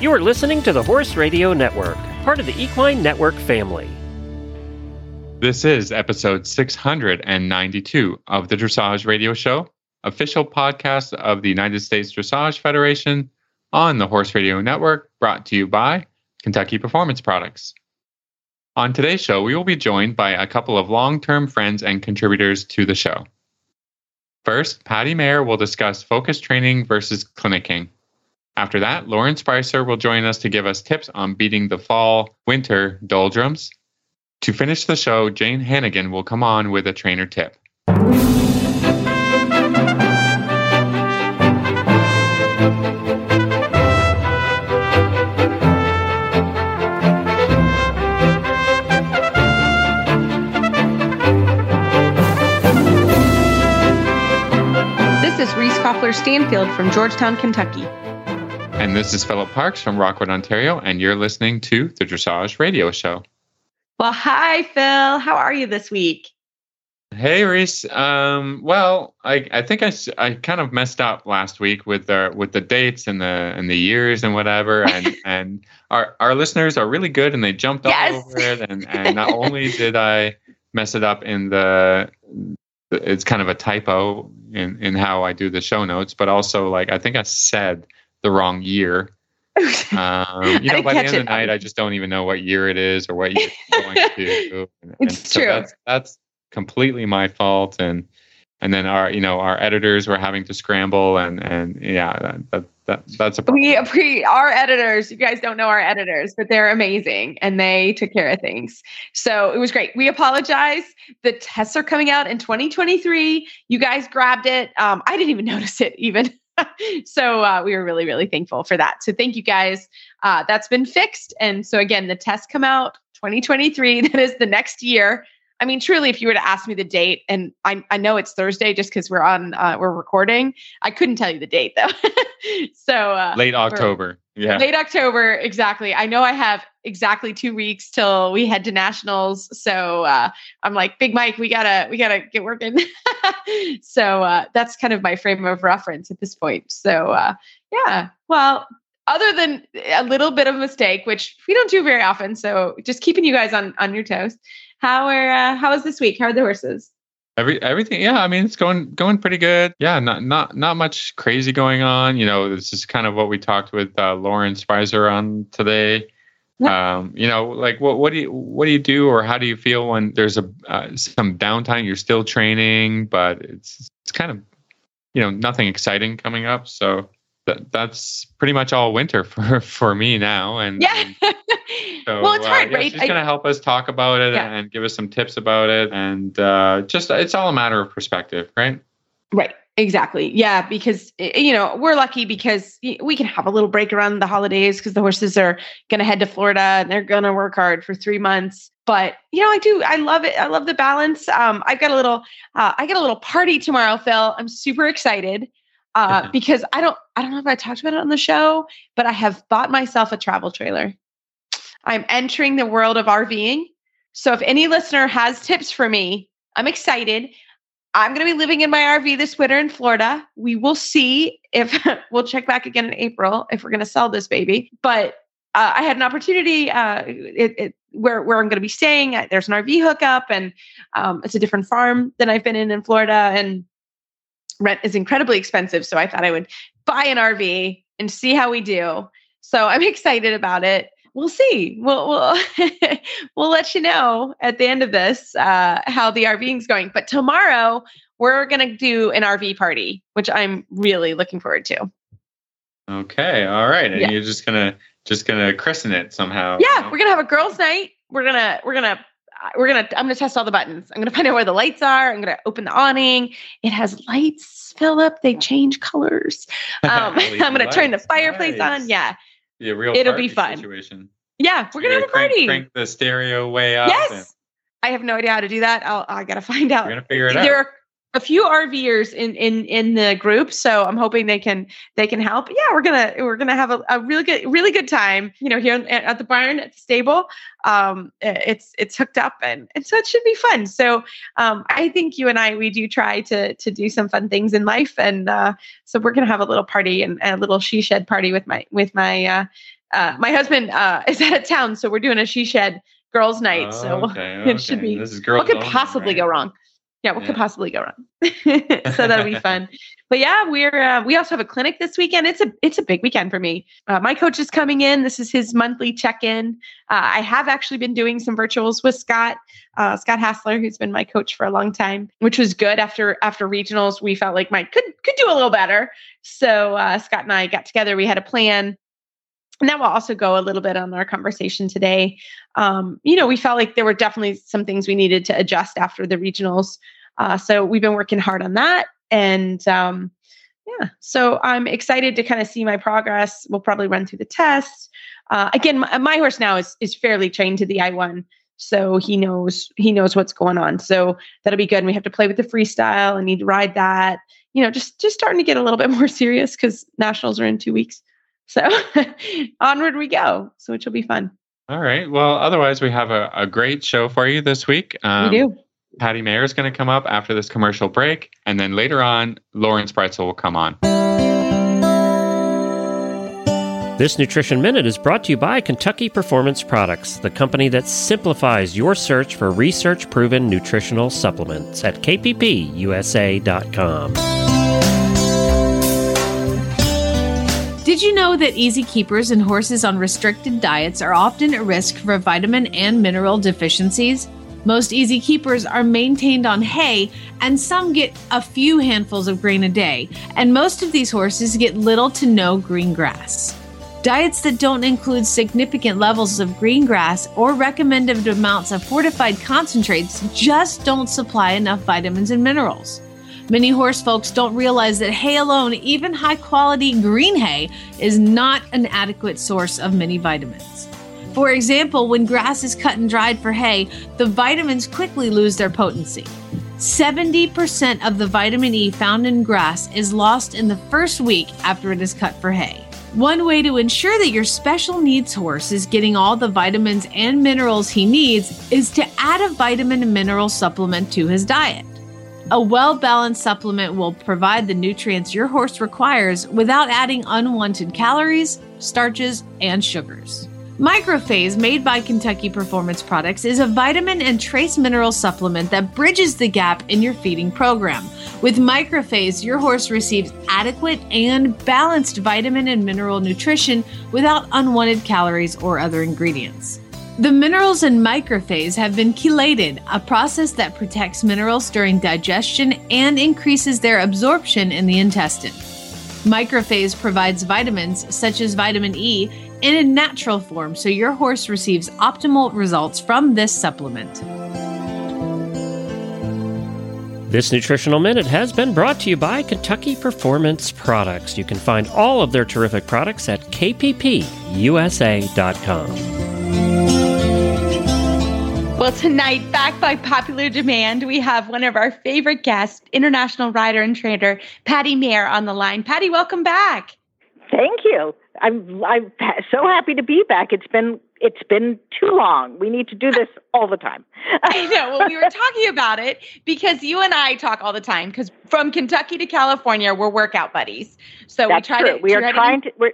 You are listening to the Horse Radio Network, part of the Equine Network family. This is episode 692 of the Dressage Radio Show, official podcast of the United States Dressage Federation on the Horse Radio Network, brought to you by Kentucky Performance Products. On today's show, we will be joined by a couple of long term friends and contributors to the show. First, Patty Mayer will discuss focus training versus clinicing. After that, Lauren Sprieser will join us to give us tips on beating the fall winter doldrums. To finish the show, Jane Hannigan will come on with a trainer tip. This is Reese Koffler Stanfield from Georgetown, Kentucky. And this is Philip Parkes from Rockwood, Ontario, and you're listening to the Dressage Radio Show. Well, hi, Phil. How are you this week? Hey, Reese. Um, well, I, I think I, I kind of messed up last week with the with the dates and the and the years and whatever, and and our our listeners are really good and they jumped Yes. all over it, and and not only did I mess it up in the it's kind of a typo in in how I do the show notes, but also like I think I said the wrong year. Um, you know, by the end of the night, I just don't even know what year it is or what year it's going to. And, It's and so true. That's, that's completely my fault. And and then our you know our editors were having to scramble and and yeah that, that, that that's a problem. we, we our editors, you guys don't know our editors, but they're amazing and they took care of things. So it was great. We apologize. The tests are coming out in 2023. You guys grabbed it. Um, I didn't even notice it even. so uh, we were really, really thankful for that. So thank you guys. Uh, that's been fixed. And so again, the tests come out 2023. That is the next year. I mean, truly, if you were to ask me the date, and I, I know it's Thursday just because we're on, uh, we're recording. I couldn't tell you the date though. so uh, late October. Yeah. late October, exactly. I know I have exactly two weeks till we head to nationals. So uh, I'm like, Big Mike, we gotta, we gotta get working. so uh, that's kind of my frame of reference at this point. So uh, yeah, well, other than a little bit of mistake, which we don't do very often, so just keeping you guys on on your toes. How are uh, how is this week? How are the horses? Every everything, yeah. I mean, it's going going pretty good. Yeah, not not not much crazy going on. You know, this is kind of what we talked with uh, Lauren Sprieser on today. Um, you know, like what what do you what do you do, or how do you feel when there's a uh, some downtime? You're still training, but it's it's kind of you know nothing exciting coming up. So that that's pretty much all winter for for me now. And Yeah. so, well, it's uh, hard, yeah, right? She's going to help us talk about it Yeah. and give us some tips about it. And uh, just, it's all a matter of perspective, right? Right. Exactly. Yeah. Because, you know, we're lucky because we can have a little break around the holidays because the horses are going to head to Florida and they're going to work hard for three months. But, you know, I do, I love it. I love the balance. Um, I've got a little, uh, I got a little party tomorrow, Phil. I'm super excited uh, because I don't, I don't know if I talked about it on the show, but I have bought myself a travel trailer. I'm entering the world of RVing. So if any listener has tips for me, I'm excited. I'm going to be living in my RV this winter in Florida. We will see if we'll check back again in April if we're going to sell this baby. But uh, I had an opportunity uh, it, it, where where I'm going to be staying. There's an RV hookup, and um, it's a different farm than I've been in in Florida, and rent is incredibly expensive. So I thought I would buy an RV and see how we do. So I'm excited about it. We'll see. We'll we'll, we'll let you know at the end of this uh, how the RVing is going. But tomorrow we're gonna do an RV party, which I'm really looking forward to. Okay. All right. And Yeah. you're just going to, just to christen it somehow. Yeah, you know? we're gonna have a girls' night. We're gonna we're gonna uh, we're gonna I'm gonna test all the buttons. I'm gonna find out where the lights are. I'm gonna open the awning. It has lights, Philip. They change colors. Um, I'm gonna turn the fireplace Nice. on. Yeah, Be a real It'll be fun. Situation. yeah. We're gonna You're have a crank- party. Crank the stereo way up. and yes. I have no idea how to do that. I'll I gotta find out. We're going to figure it there out. are a few RVers in in in the group, so I'm hoping they can they can help. Yeah, we're gonna we're gonna have a, a really good really good time. You know, here at, the barn at the stable, um, it's it's hooked up and and so it should be fun. So um, I think you and I we do try to to do some fun things in life, and uh, so we're gonna have a little party and a little she shed party with my with my uh, uh, my husband uh, is out of town, so we're doing a she shed girls' night. Oh, so okay, it should be. This is girls what could possibly right? go wrong? Yeah, what Yeah. could possibly go wrong? so that'll be fun. But yeah, we're uh, we also have a clinic this weekend. It's a it's a big weekend for me. Uh, my coach is coming in. This is his monthly check in. Uh, I have actually been doing some virtuals with Scott uh, Scott Hassler, who's been my coach for a long time, which was good. After after regionals, we felt like Mike could could do a little better. So uh, Scott and I got together. We had a plan. And that will also go a little bit on our conversation today. Um, you know, we felt like there were definitely some things we needed to adjust after the regionals. Uh, so we've been working hard on that. And um, yeah, so I'm excited to kind of see my progress. We'll probably run through the tests. Uh, again, my, my horse now is is fairly trained to the I1, so he knows he knows what's going on. So that'll be good. And we have to play with the freestyle and need to ride that. You know, just just starting to get a little bit more serious because nationals are in two weeks. So onward we go. So which will be fun. All right. Well, otherwise, we have a, a great show for you this week. Um, we do. Patty Mayer is going to come up after this commercial break. And then later on, Lauren Sprieser will come on. This Nutrition Minute is brought to you by Kentucky Performance Products, the company that simplifies your search for research proven nutritional supplements at kppusa.com. Did you know that easy keepers and horses on restricted diets are often at risk for vitamin and mineral deficiencies? Most easy keepers are maintained on hay, and some get a few handfuls of grain a day, and most of these horses get little to no green grass. Diets that don't include significant levels of green grass or recommended amounts of fortified concentrates just don't supply enough vitamins and minerals. Many horse folks don't realize that hay alone, even high quality green hay, is not an adequate source of many vitamins. For example, when grass is cut and dried for hay, the vitamins quickly lose their potency. 70% of the vitamin E found in grass is lost in the first week after it is cut for hay. One way to ensure that your special needs horse is getting all the vitamins and minerals he needs is to add a vitamin and mineral supplement to his diet. A well balanced supplement will provide the nutrients your horse requires without adding unwanted calories, starches, and sugars. Microphase, made by Kentucky Performance Products, is a vitamin and trace mineral supplement that bridges the gap in your feeding program. With Microphase, your horse receives adequate and balanced vitamin and mineral nutrition without unwanted calories or other ingredients. The minerals in microphase have been chelated, a process that protects minerals during digestion and increases their absorption in the intestine. Microphase provides vitamins such as vitamin E in a natural form so your horse receives optimal results from this supplement. This nutritional minute has been brought to you by Kentucky Performance Products. You can find all of their terrific products at kppusa.com. Well, tonight, back by popular demand, we have one of our favorite guests, international rider and trainer, Patty Mayer, on the line. Patty, welcome back. Thank you. I'm I'm so happy to be back. It's been it's been too long. We need to do this all the time. I know. Well, we were talking about it because you and I talk all the time. Because from Kentucky to California, we're workout buddies. So That's we try true. to. we are try trying to we're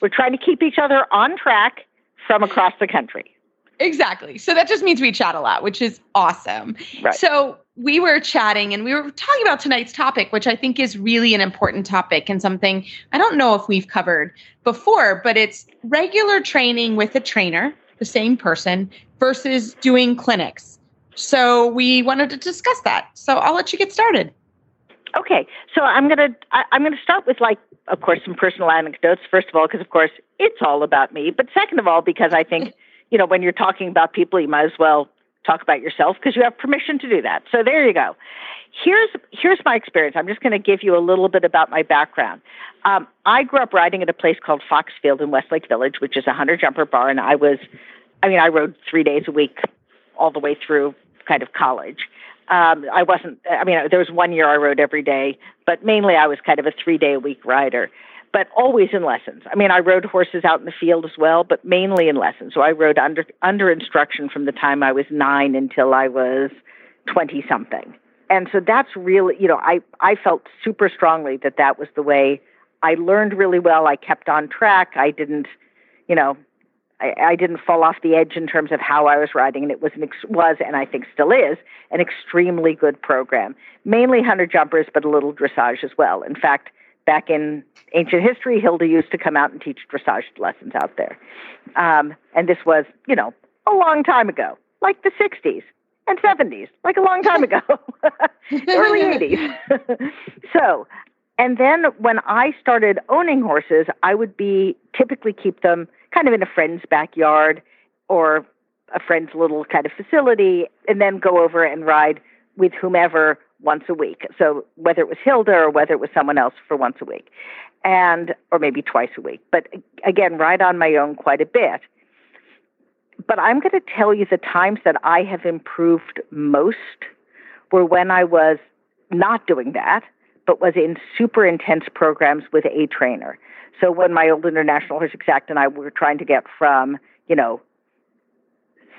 we're trying to keep each other on track from across the country. Exactly. So that just means we chat a lot, which is awesome. Right. So we were chatting and we were talking about tonight's topic, which I think is really an important topic and something I don't know if we've covered before, but it's regular training with a trainer, the same person, versus doing clinics. So we wanted to discuss that. So I'll let you get started. Okay, so I'm gonna I, I'm gonna start with like, of course, some personal anecdotes. First of all, because of course it's all about me. But second of all, because I think you know when you're talking about people, you might as well talk about yourself because you have permission to do that. So there you go. Here's here's my experience. I'm just going to give you a little bit about my background. Um, I grew up riding at a place called Foxfield in Westlake Village, which is a hunter jumper bar, and I was, I mean, I rode three days a week all the way through kind of college. Um, I wasn't, I mean, there was one year I rode every day, but mainly I was kind of a three day a week rider, but always in lessons. I mean, I rode horses out in the field as well, but mainly in lessons. So I rode under, under instruction from the time I was nine until I was 20 something. And so that's really, you know, I, I felt super strongly that that was the way I learned really well. I kept on track. I didn't, you know, I, I didn't fall off the edge in terms of how I was riding, and it was an ex- was and I think still is an extremely good program. Mainly hunter jumpers, but a little dressage as well. In fact, back in ancient history, Hilda used to come out and teach dressage lessons out there, um, and this was you know a long time ago, like the '60s and 70s, like a long time ago, early 80s. so, and then when I started owning horses, I would be typically keep them kind of in a friend's backyard or a friend's little kind of facility, and then go over and ride with whomever once a week. So whether it was Hilda or whether it was someone else for once a week, and or maybe twice a week. But again, ride on my own quite a bit but I'm going to tell you the times that I have improved most were when I was not doing that, but was in super intense programs with a trainer. So when my old international horse exact and I were trying to get from, you know,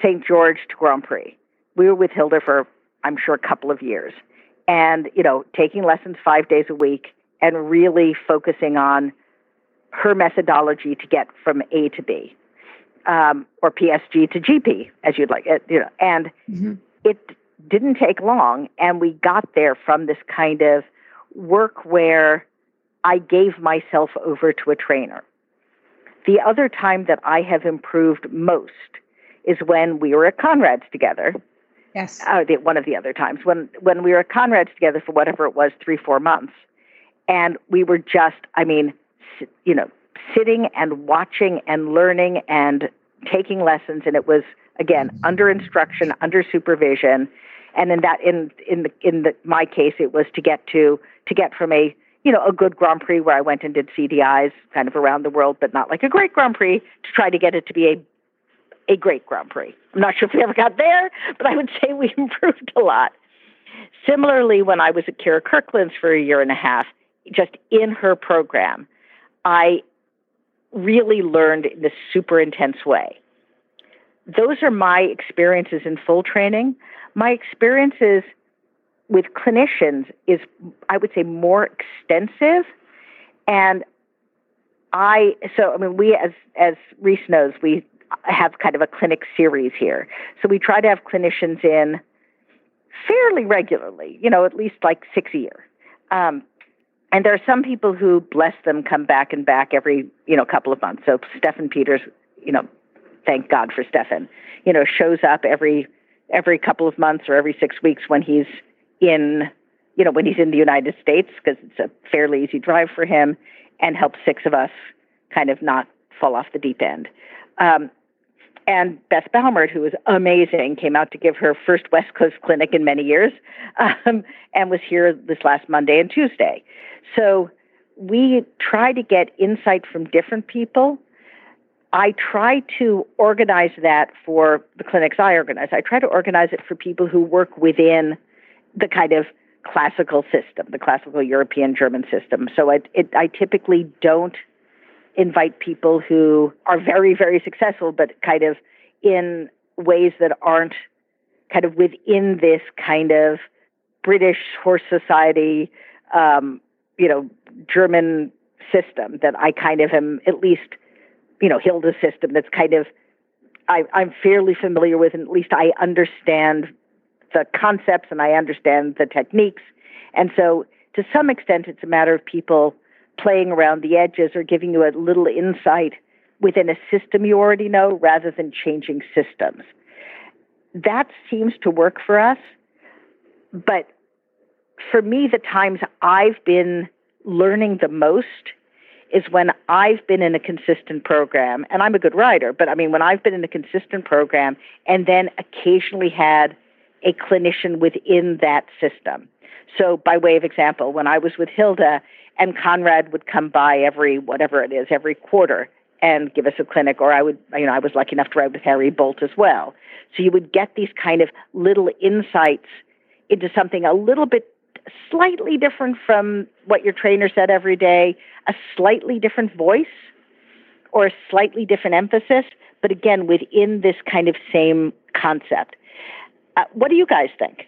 St. George to Grand Prix, we were with Hilda for, I'm sure, a couple of years. And, you know, taking lessons five days a week and really focusing on her methodology to get from A to B um, or PSG to GP, as you'd like it, you know, and mm-hmm. it didn't take long, and we got there from this kind of work where I gave myself over to a trainer. The other time that I have improved most is when we were at Conrad's together. Yes. Uh, the, one of the other times when when we were at Conrad's together for whatever it was, three four months, and we were just, I mean, you know, sitting and watching and learning and taking lessons and it was again under instruction under supervision and in that in in the in the, my case it was to get to to get from a you know a good grand prix where i went and did cdis kind of around the world but not like a great grand prix to try to get it to be a a great grand prix i'm not sure if we ever got there but i would say we improved a lot similarly when i was at Kyra Kyrklund's for a year and a half just in her program i really learned in a super intense way. Those are my experiences in full training. My experiences with clinicians is, I would say, more extensive. And I, so, I mean, we, as, as Reese knows, we have kind of a clinic series here. So we try to have clinicians in fairly regularly, you know, at least like six a year. Um, and there are some people who, bless them, come back and back every, you know, couple of months. So Steffen Peters, you know, thank God for Steffen, you know, shows up every every couple of months or every six weeks when he's in, you know, when he's in the United States because it's a fairly easy drive for him, and helps six of us kind of not fall off the deep end. Um, and Beth Baumert, who was amazing, came out to give her first West Coast clinic in many years um, and was here this last Monday and Tuesday. So we try to get insight from different people. I try to organize that for the clinics I organize. I try to organize it for people who work within the kind of classical system, the classical European German system. So it, it, I typically don't invite people who are very, very successful, but kind of in ways that aren't kind of within this kind of British horse society, um, you know, German system that I kind of am at least, you know, Hilda's system that's kind of I, I'm fairly familiar with, and at least I understand the concepts and I understand the techniques. And so, to some extent, it's a matter of people playing around the edges or giving you a little insight within a system you already know rather than changing systems. That seems to work for us. But for me, the times I've been learning the most is when I've been in a consistent program, and I'm a good writer, but I mean, when I've been in a consistent program and then occasionally had a clinician within that system. So, by way of example, when I was with Hilda and Conrad would come by every whatever it is every quarter and give us a clinic or I would you know I was lucky enough to ride with Harry Boldt as well. So you would get these kind of little insights into something a little bit slightly different from what your trainer said every day a slightly different voice or a slightly different emphasis but again within this kind of same concept. Uh, what do you guys think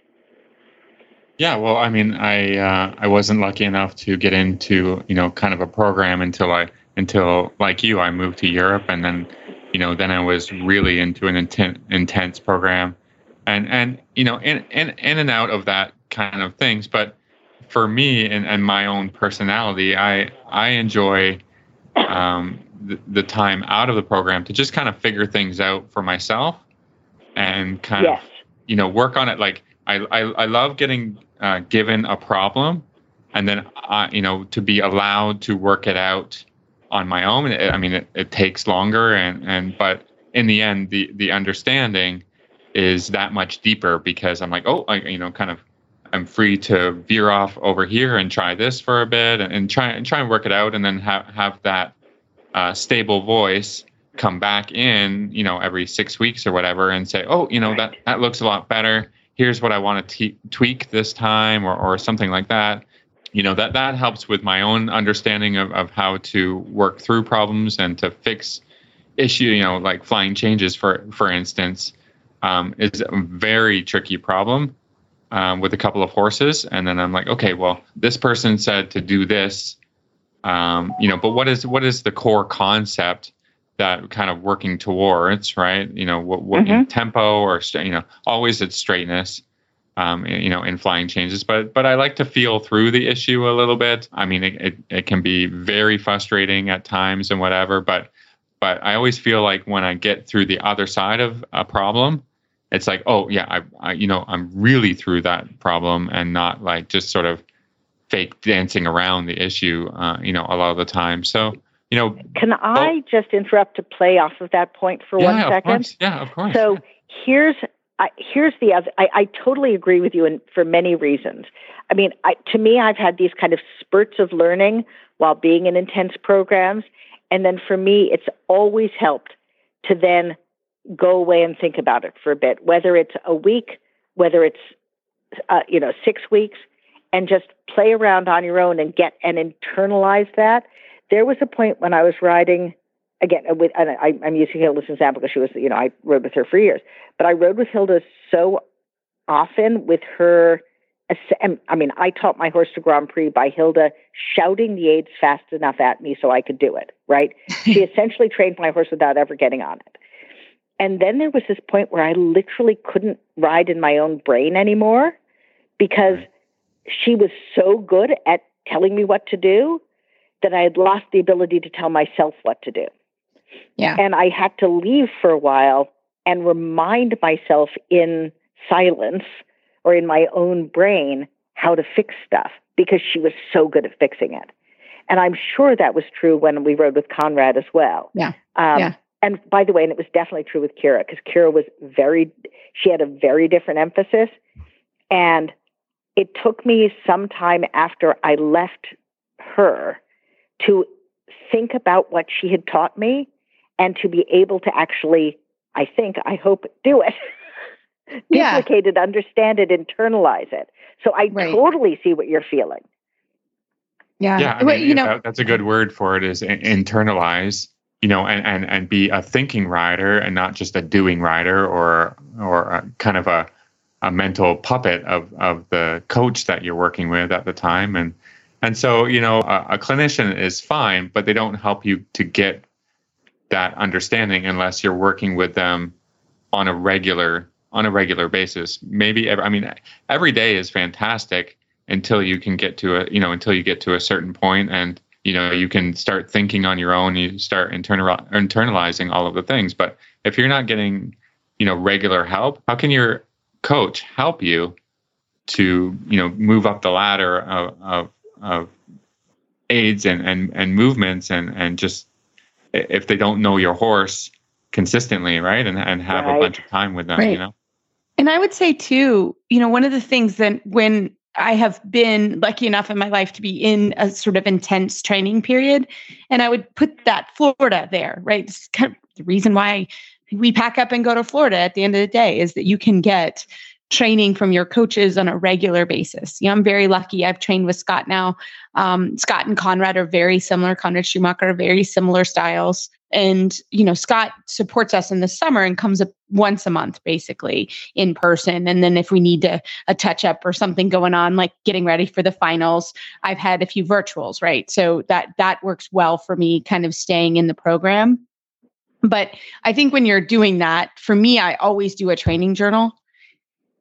yeah, well, I mean, I uh, I wasn't lucky enough to get into you know kind of a program until I until, like you, I moved to Europe, and then, you know, then I was really into an inten- intense program, and and you know, in in in and out of that kind of things. But for me and, and my own personality, I I enjoy um, the, the time out of the program to just kind of figure things out for myself and kind yes. of you know work on it like i i, I love getting uh, given a problem and then uh, you know to be allowed to work it out on my own i mean it, it takes longer and and but in the end the the understanding is that much deeper because i'm like oh I, you know kind of i'm free to veer off over here and try this for a bit and, and try and try and work it out and then have have that uh, stable voice come back in, you know, every six weeks or whatever and say, oh, you know, that, that looks a lot better. Here's what I want to tweak this time or, or something like that. You know, that, that helps with my own understanding of, of how to work through problems and to fix issue, you know, like flying changes, for, for instance, um, is a very tricky problem um, with a couple of horses. And then I'm like, okay, well, this person said to do this, um, you know, but what is, what is the core concept that kind of working towards, right? You know, what, what mm-hmm. tempo or you know, always at straightness. Um, you know, in flying changes, but but I like to feel through the issue a little bit. I mean, it, it, it can be very frustrating at times and whatever, but but I always feel like when I get through the other side of a problem, it's like, oh yeah, I, I you know, I'm really through that problem and not like just sort of fake dancing around the issue, uh, you know, a lot of the time. So you know can i just interrupt to play off of that point for yeah, one second? of yeah of course. So here's I, here's the other I, I totally agree with you and for many reasons. I mean I, to me i've had these kind of spurts of learning while being in intense programs. And then for me it's always helped to then go away and think about it for a bit whether it's a week whether it's uh, you know six weeks and just play around on your own and get and internalize that there was a point when I was riding again uh, with and I, am using Hilda's example because she was you know I rode with her for years, but I rode with Hilda so often with her. I mean, I taught my horse to Grand Prix by Hilda shouting the aids fast enough at me so I could do it. Right? she essentially trained my horse without ever getting on it. And then there was this point where I literally couldn't ride in my own brain anymore because she was so good at telling me what to do that I had lost the ability to tell myself what to do. Yeah. And I had to leave for a while and remind myself in silence or in my own brain how to fix stuff because she was so good at fixing it. And I'm sure that was true when we rode with Conrad as well. Yeah. Um, yeah. And by the way, and it was definitely true with Kyra because Kyra was very, she had a very different emphasis. And it took me some time after I left her to think about what she had taught me and to be able to actually, I think, I hope, do it. yeah. Duplicate it, understand it, internalize it. So I right. totally see what you're feeling. Yeah. Yeah. I mean, you know, that, that's a good word for it is internalize, you know, and, and, and be a thinking rider and not just a doing rider or, or a, kind of a, a mental puppet of, of the coach that you're working with at the time. And, and so, you know, a, a, clinician is fine, but they don't help you to get that understanding unless you're working with them on a regular on a regular basis. Maybe every, I mean every day is fantastic until you can get to a you know until you get to a certain point and you know you can start thinking on your own. You start internal, internalizing all of the things. But if you're not getting you know regular help, how can your coach help you to you know move up the ladder of, of of aids and, and, and movements and, and just if they don't know your horse consistently, right? And, and have right. a bunch of time with them, right. you know? And I would say too, you know, one of the things that when I have been lucky enough in my life to be in a sort of intense training period, and I would put that Florida there, right? It's kind of the reason why we pack up and go to Florida at the end of the day is that you can get training from your coaches on a regular basis. You know, I'm very lucky. I've trained with Scott now. Um, Scott and Conrad are very similar. Conrad Schumacher, are very similar styles. and you know scott supports us in the summer and comes up once a month basically in person and then if we need to a touch up or something going on like getting ready for the finals i've had a few virtuals right so that that works well for me kind of staying in the program but i think when you're doing that for me i always do a training journal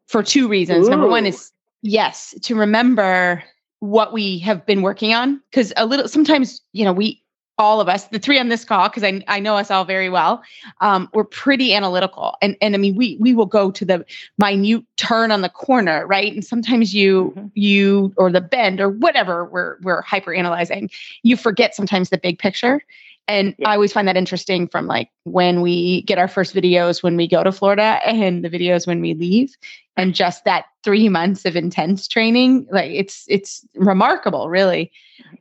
for two reasons Ooh. number one is yes to remember what we have been working on because a little sometimes you know we all of us, the three on this call, because I, I know us all very well, um, we're pretty analytical. And and I mean, we we will go to the minute turn on the corner, right? And sometimes you mm-hmm. you or the bend or whatever we're we're hyper analyzing, you forget sometimes the big picture. And yeah. I always find that interesting from like when we get our first videos when we go to Florida and the videos when we leave and just that 3 months of intense training like it's it's remarkable really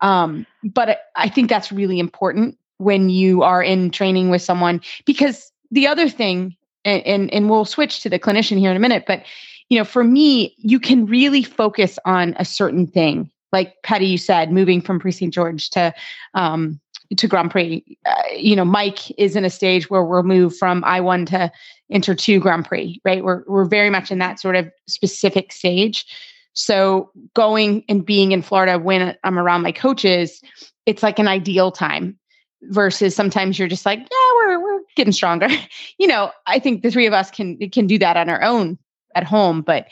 um, but I think that's really important when you are in training with someone because the other thing, and, and, and we'll switch to the clinician here in a minute, but you know, for me, you can really focus on a certain thing. Like Patty, you said, moving from St. George to um, to Grand Prix. Uh, you know, Mike is in a stage where we're moved from I one to Inter two Grand Prix. Right, we're we're very much in that sort of specific stage. So going and being in Florida when I'm around my coaches, it's like an ideal time versus sometimes you're just like, yeah, we're we're getting stronger. you know, I think the three of us can can do that on our own at home, but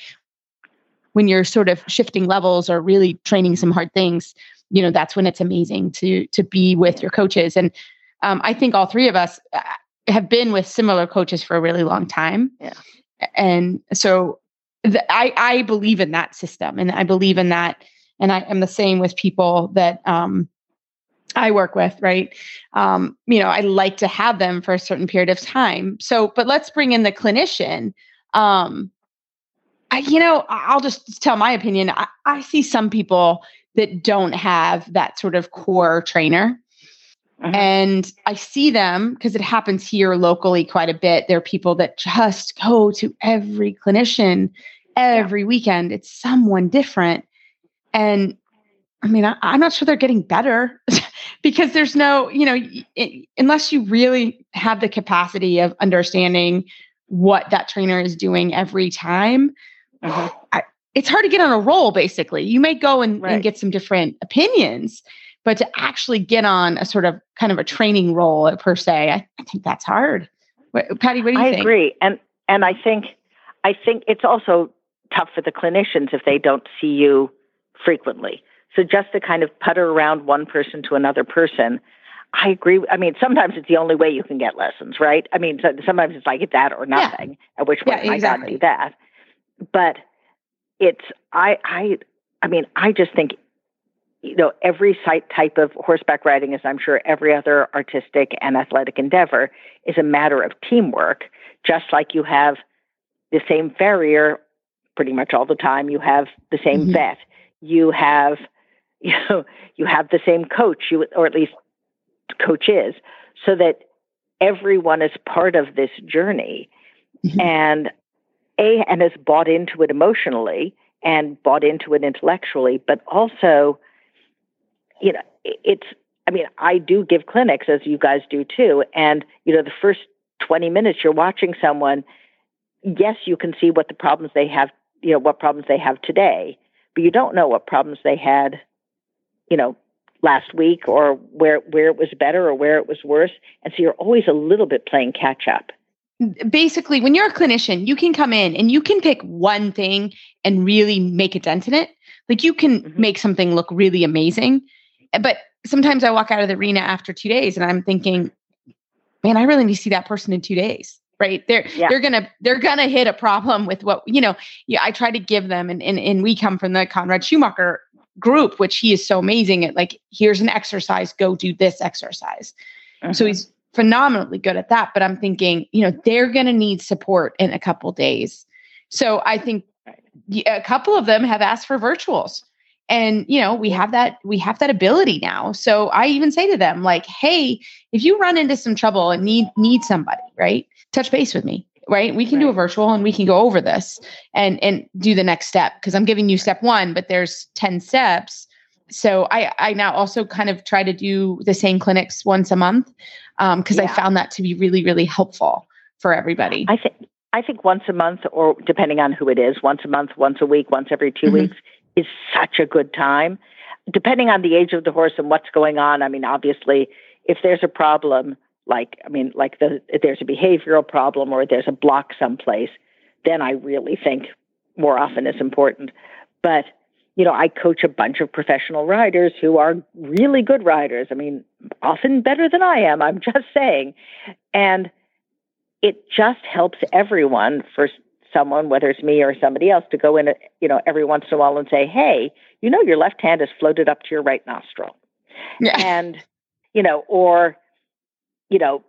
when you're sort of shifting levels or really training some hard things, you know, that's when it's amazing to to be with your coaches. And um, I think all three of us uh, have been with similar coaches for a really long time. Yeah. And so I, I believe in that system and I believe in that. And I am the same with people that um, I work with, right? Um, you know, I like to have them for a certain period of time. So, but let's bring in the clinician. Um, I, you know, I'll just tell my opinion. I, I see some people that don't have that sort of core trainer. Uh-huh. And I see them because it happens here locally quite a bit. There are people that just go to every clinician every yeah. weekend. It's someone different. And I mean, I, am not sure they're getting better because there's no, you know, it, unless you really have the capacity of understanding what that trainer is doing every time, uh-huh. I, it's hard to get on a roll, basically. You may go and, right. and get some different opinions, but to actually get on a sort of kind of a training role per se, I, I think that's hard. What, Patty, what do you I think? I agree. And, and I think, I think it's also tough for the clinicians if they don't see you frequently. So just to kind of putter around one person to another person, I agree. I mean, sometimes it's the only way you can get lessons, right? I mean, sometimes it's like that or nothing. Yeah. At which point, oh yeah, exactly. I got to do that. But it's I I I mean, I just think you know every site type of horseback riding, as I'm sure every other artistic and athletic endeavor, is a matter of teamwork. Just like you have the same farrier pretty much all the time. You have the same mm-hmm. vet. You have you know you have the same coach. You or at least coaches, so that everyone is part of this journey, mm-hmm. and a and has bought into it emotionally and bought into it intellectually, but also, you know, it's. I mean, I do give clinics as you guys do too, and you know, the first 20 minutes you're watching someone yes, you can see what the problems they have you know what problems they have today, but you don't know what problems they had, you know, last week or where where it was better or where it was worse, and so you're always a little bit playing catch up. Basically, when you're a clinician, you can come in and you can pick one thing and really make a dent in it. Like you can mm-hmm. make something look really amazing, but sometimes I walk out of the arena after two days and I'm thinking, man, I really need to see that person in two days right they're yeah. they're gonna they're gonna hit a problem with what you know yeah i try to give them and, and and we come from the conrad schumacher group which he is so amazing at like here's an exercise go do this exercise so mm-hmm. he's phenomenally good at that but i'm thinking you know they're gonna need support in a couple days. So i think a couple of them have asked for virtuals. And you know we have that we have that ability now. So i even say to them like hey if you run into some trouble and need need somebody right touch base with me right? We can right. do a virtual and we can go over this and and do the next step. Because i'm giving you step one but there's 10 steps so I, I now also kind of try to do the same clinics once a month because um, yeah. I found that to be really, really helpful for everybody. I think I think once a month, or depending on who it is, once a month, once a week, once every 2 mm-hmm. weeks is such a good time. Depending on the age of the horse and what's going on. I mean, obviously, if there's a problem, like I mean, like the, if there's a behavioral problem or there's a block someplace, then I really think more often is important. But you know, I coach a bunch of professional riders who are really good riders. I mean, often better than I am. I'm just saying, and it just helps everyone for someone, whether it's me or somebody else, to go in, you know, every once in a while and say, "Hey, you know, your left hand is floated up to your right nostril," yeah. and you know, or you know,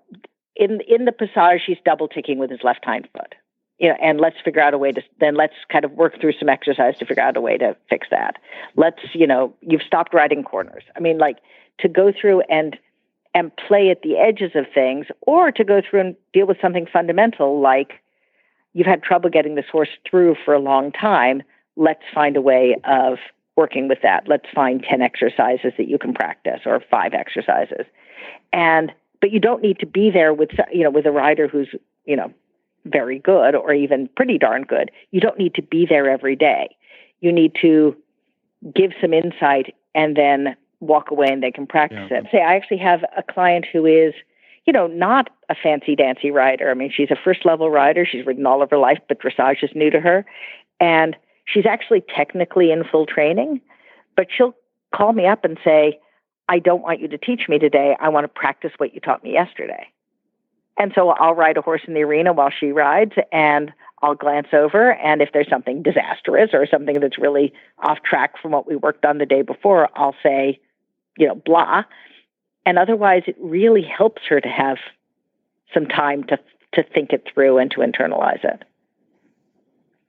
in in the passage, he's double ticking with his left hind foot you know, and let's figure out a way to then let's kind of work through some exercise to figure out a way to fix that. Let's, you know, you've stopped riding corners. I mean, like to go through and and play at the edges of things, or to go through and deal with something fundamental like you've had trouble getting this horse through for a long time. Let's find a way of working with that. Let's find 10 exercises that you can practice or five exercises. And but you don't need to be there with you know with a rider who's, you know, very good or even pretty darn good. You don't need to be there every day. You need to give some insight and then walk away and they can practice yeah. it. Say, I actually have a client who is, you know, not a fancy dancy rider. I mean, she's a first level rider. She's ridden all of her life, but dressage is new to her. And she's actually technically in full training, but she'll call me up and say, I don't want you to teach me today. I want to practice what you taught me yesterday. And so I'll ride a horse in the arena while she rides and I'll glance over. And if there's something disastrous or something that's really off track from what we worked on the day before, I'll say, you know, blah. And otherwise, it really helps her to have some time to, to think it through and to internalize it.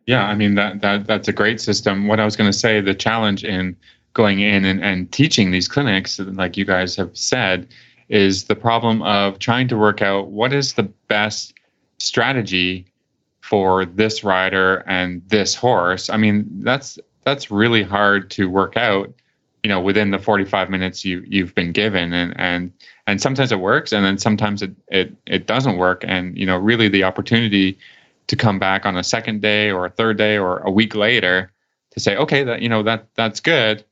Yeah, I mean that that that's a great system. What I was going to say, the challenge in going in and, and teaching these clinics, like you guys have said, is the problem of trying to work out what is the best strategy for this rider and this horse. I mean, that's that's really hard to work out, you know, within the 45 minutes you you've been given. And and and sometimes it works and then sometimes it it it doesn't work. And you know, really the opportunity to come back on a second day or a third day or a week later to say, okay, that you know that that's good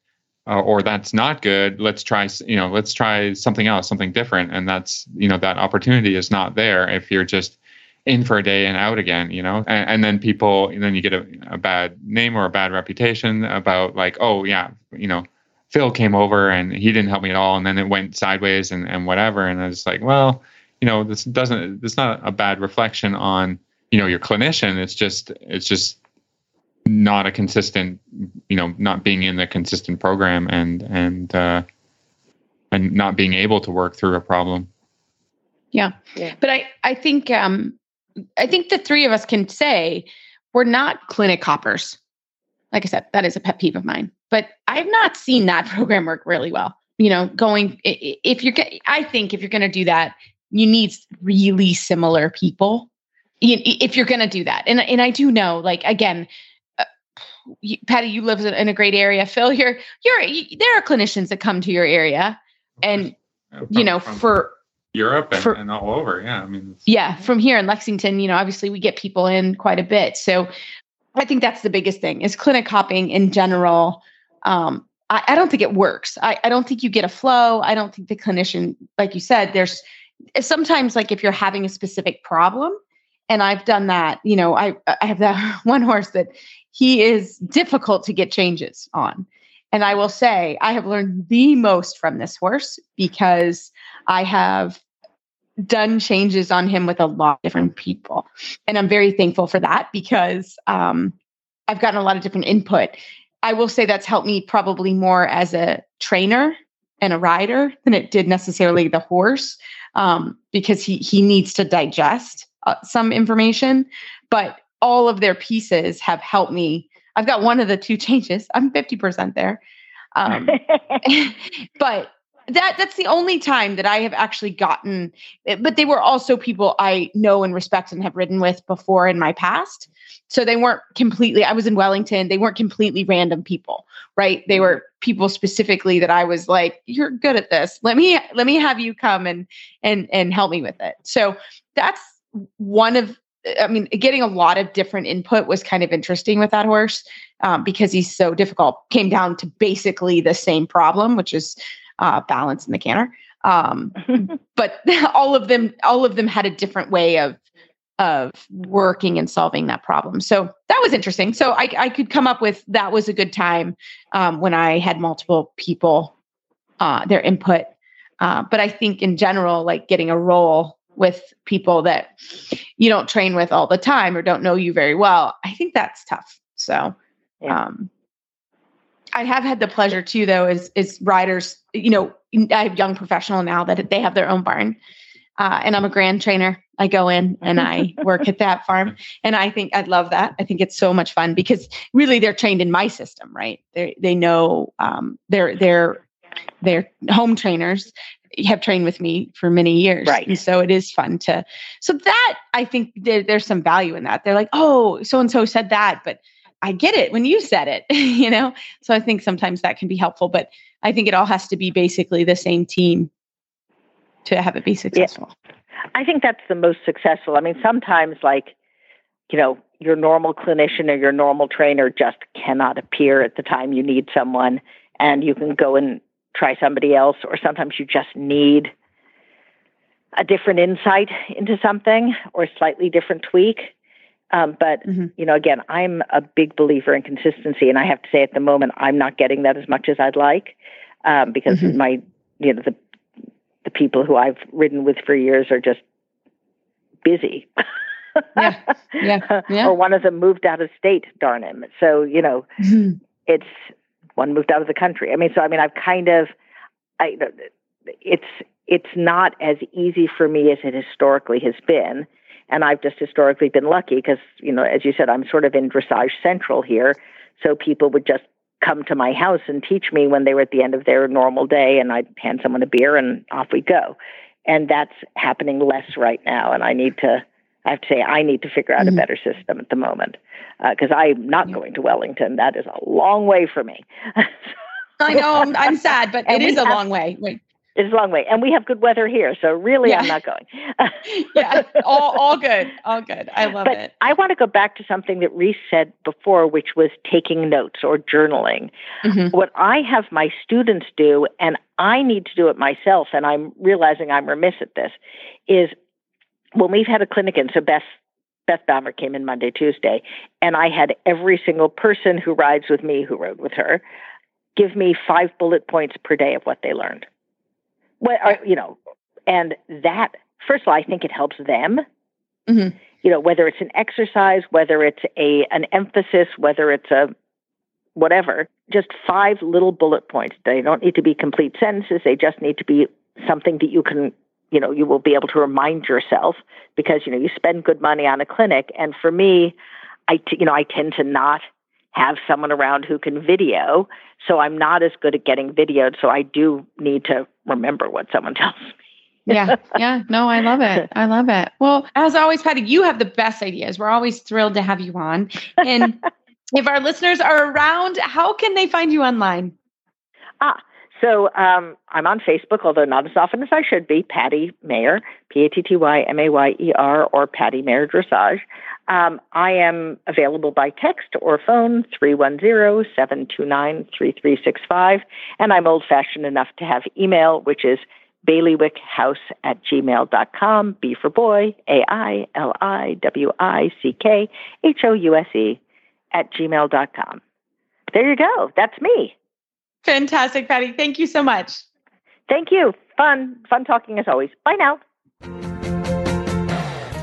uh, or that's not good let's try you know let's try something else something different. And that's you know that opportunity is not there if you're just in for a day and out again you know? And, and then people and then you get a, a bad name or a bad reputation about like oh yeah you know phil came over and he didn't help me at all. And then it went sideways and, and whatever. And i was like well you know this doesn't it's not a bad reflection on you know your clinician. It's just it's just not a consistent, you know, not being in the consistent program and and uh, and not being able to work through a problem. Yeah. yeah. But I I think um I think the three of us can say we're not clinic hoppers. Like I said, that is a pet peeve of mine. But I've not seen that program work really well. You know, going if you're I think if you're going to do that, you need really similar people if you're going to do that. And and I do know like again, you, Patty, you live in a great area. Phil, you're you're you, there are clinicians that come to your area, and from, you know for Europe and, for, and, all over. Yeah, I mean, yeah, from here in Lexington, you know, obviously we get people in quite a bit. So I think that's the biggest thing is clinic hopping in general. Um, I, I don't think it works. I, I don't think you get a flow. I don't think the clinician, like you said, there's sometimes like if you're having a specific problem, and I've done that. You know, I I have that one horse that he is difficult to get changes on. And I will say, I have learned the most from this horse because I have done changes on him with a lot of different people. And I'm very thankful for that because um, I've gotten a lot of different input. I will say that's helped me probably more as a trainer and a rider than it did necessarily the horse um, because he he needs to digest uh, some information. But all of their pieces have helped me. I've got one of the two changes. I'm 50% there. Um, but that that's the only time that I have actually gotten eh, but they were also people I know and respect and have ridden with before in my past. So they weren't completely, I was in Wellington, they weren't completely random people, right? They were people specifically that I was like, you're good at this. Let me, let me have you come and, and, and help me with it. So that's one of, I mean, getting a lot of different input was kind of interesting with that horse um, because he's so difficult. Came down to basically the same problem, which is uh, balance in the canter. Um, but all of them, all of them had a different way of of working and solving that problem. So that was interesting. So I, I could come up with that was a good time um, when I had multiple people, uh, their input. Uh, but I think in general, like getting a role with people that you don't train with all the time or don't know you very well, I think that's tough. So, yeah. um, I have had the pleasure too, though, is is riders. You know, I have young professional now that they have their own barn, uh, and I'm a grand trainer. I go in and I work at that farm, and I think I love that. I think it's so much fun because really they're trained in my system, right? They they know um, they're they're they're home trainers have trained with me for many years. Right. And so it is fun to, so that I think there, there's some value in that. They're like, oh, so and so said that, but I get it when you said it, you know? So I think sometimes that can be helpful, but I think it all has to be basically the same team to have it be successful. Yeah. I think that's the most successful. I mean, sometimes like, you know, your normal clinician or your normal trainer just cannot appear at the time you need someone and you can go and try somebody else or sometimes you just need a different insight into something or a slightly different tweak um, but mm-hmm. you know, again, I'm a big believer in consistency, and I have to say, at the moment, I'm not getting that as much as I'd like um, because mm-hmm. my, you know, the the people who I've ridden with for years are just busy. yeah, yeah, yeah. or one of them moved out of state. Darn him! So you know, mm-hmm. it's one moved out of the country. I mean, so I mean, I've kind of, I, it's it's not as easy for me as it historically has been and I've just historically been lucky because, you know, as you said, I'm sort of in dressage central here. So people would just come to my house and teach me when they were at the end of their normal day, and I'd hand someone a beer and off we go. And that's happening less right now. And I need to, I have to say, I need to figure out mm-hmm. a better system at the moment because uh, I'm not yeah. going to Wellington. That is a long way for me. I know I'm, I'm sad, but it is a have, long way. Wait. It's a long way, and we have good weather here, so really, yeah. I'm not going. yeah, all all good, all good. I love but it. I want to go back to something that Reese said before, which was taking notes or journaling. Mm-hmm. What I have my students do, and I need to do it myself, and I'm realizing I'm remiss at this, is when we've had a clinic in. So Beth Beth Baumer came in Monday, Tuesday, and I had every single person who rides with me who rode with her give me five bullet points per day of what they learned What are you know, and that first of all, I think it helps them. Mm-hmm. You know, whether it's an exercise, whether it's a an emphasis, whether it's a whatever, just five little bullet points. They don't need to be complete sentences. They just need to be something that you can, you know, you will be able to remind yourself because you know you spend good money on a clinic. And for me, I t- you know I tend to not have someone around who can video. So I'm not as good at getting videoed. So I do need to remember what someone tells me. yeah, yeah. No, I love it. I love it. Well, as always, Patty, you have the best ideas. We're always thrilled to have you on. And if our listeners are around, how can they find you online? Ah, so um, I'm on Facebook, although not as often as I should be. Patty Mayer, P A T T Y M A Y E R, or Patty Mayer Dressage. Um, I am available by text or phone, 310 729 3365. And I'm old fashioned enough to have email, which is bailiwickhouse at gmail.com. B for boy, A I L I W I C K H O U S E at gmail.com. There you go. That's me. Fantastic, Patty. Thank you so much. Thank you. Fun, fun talking as always. Bye now.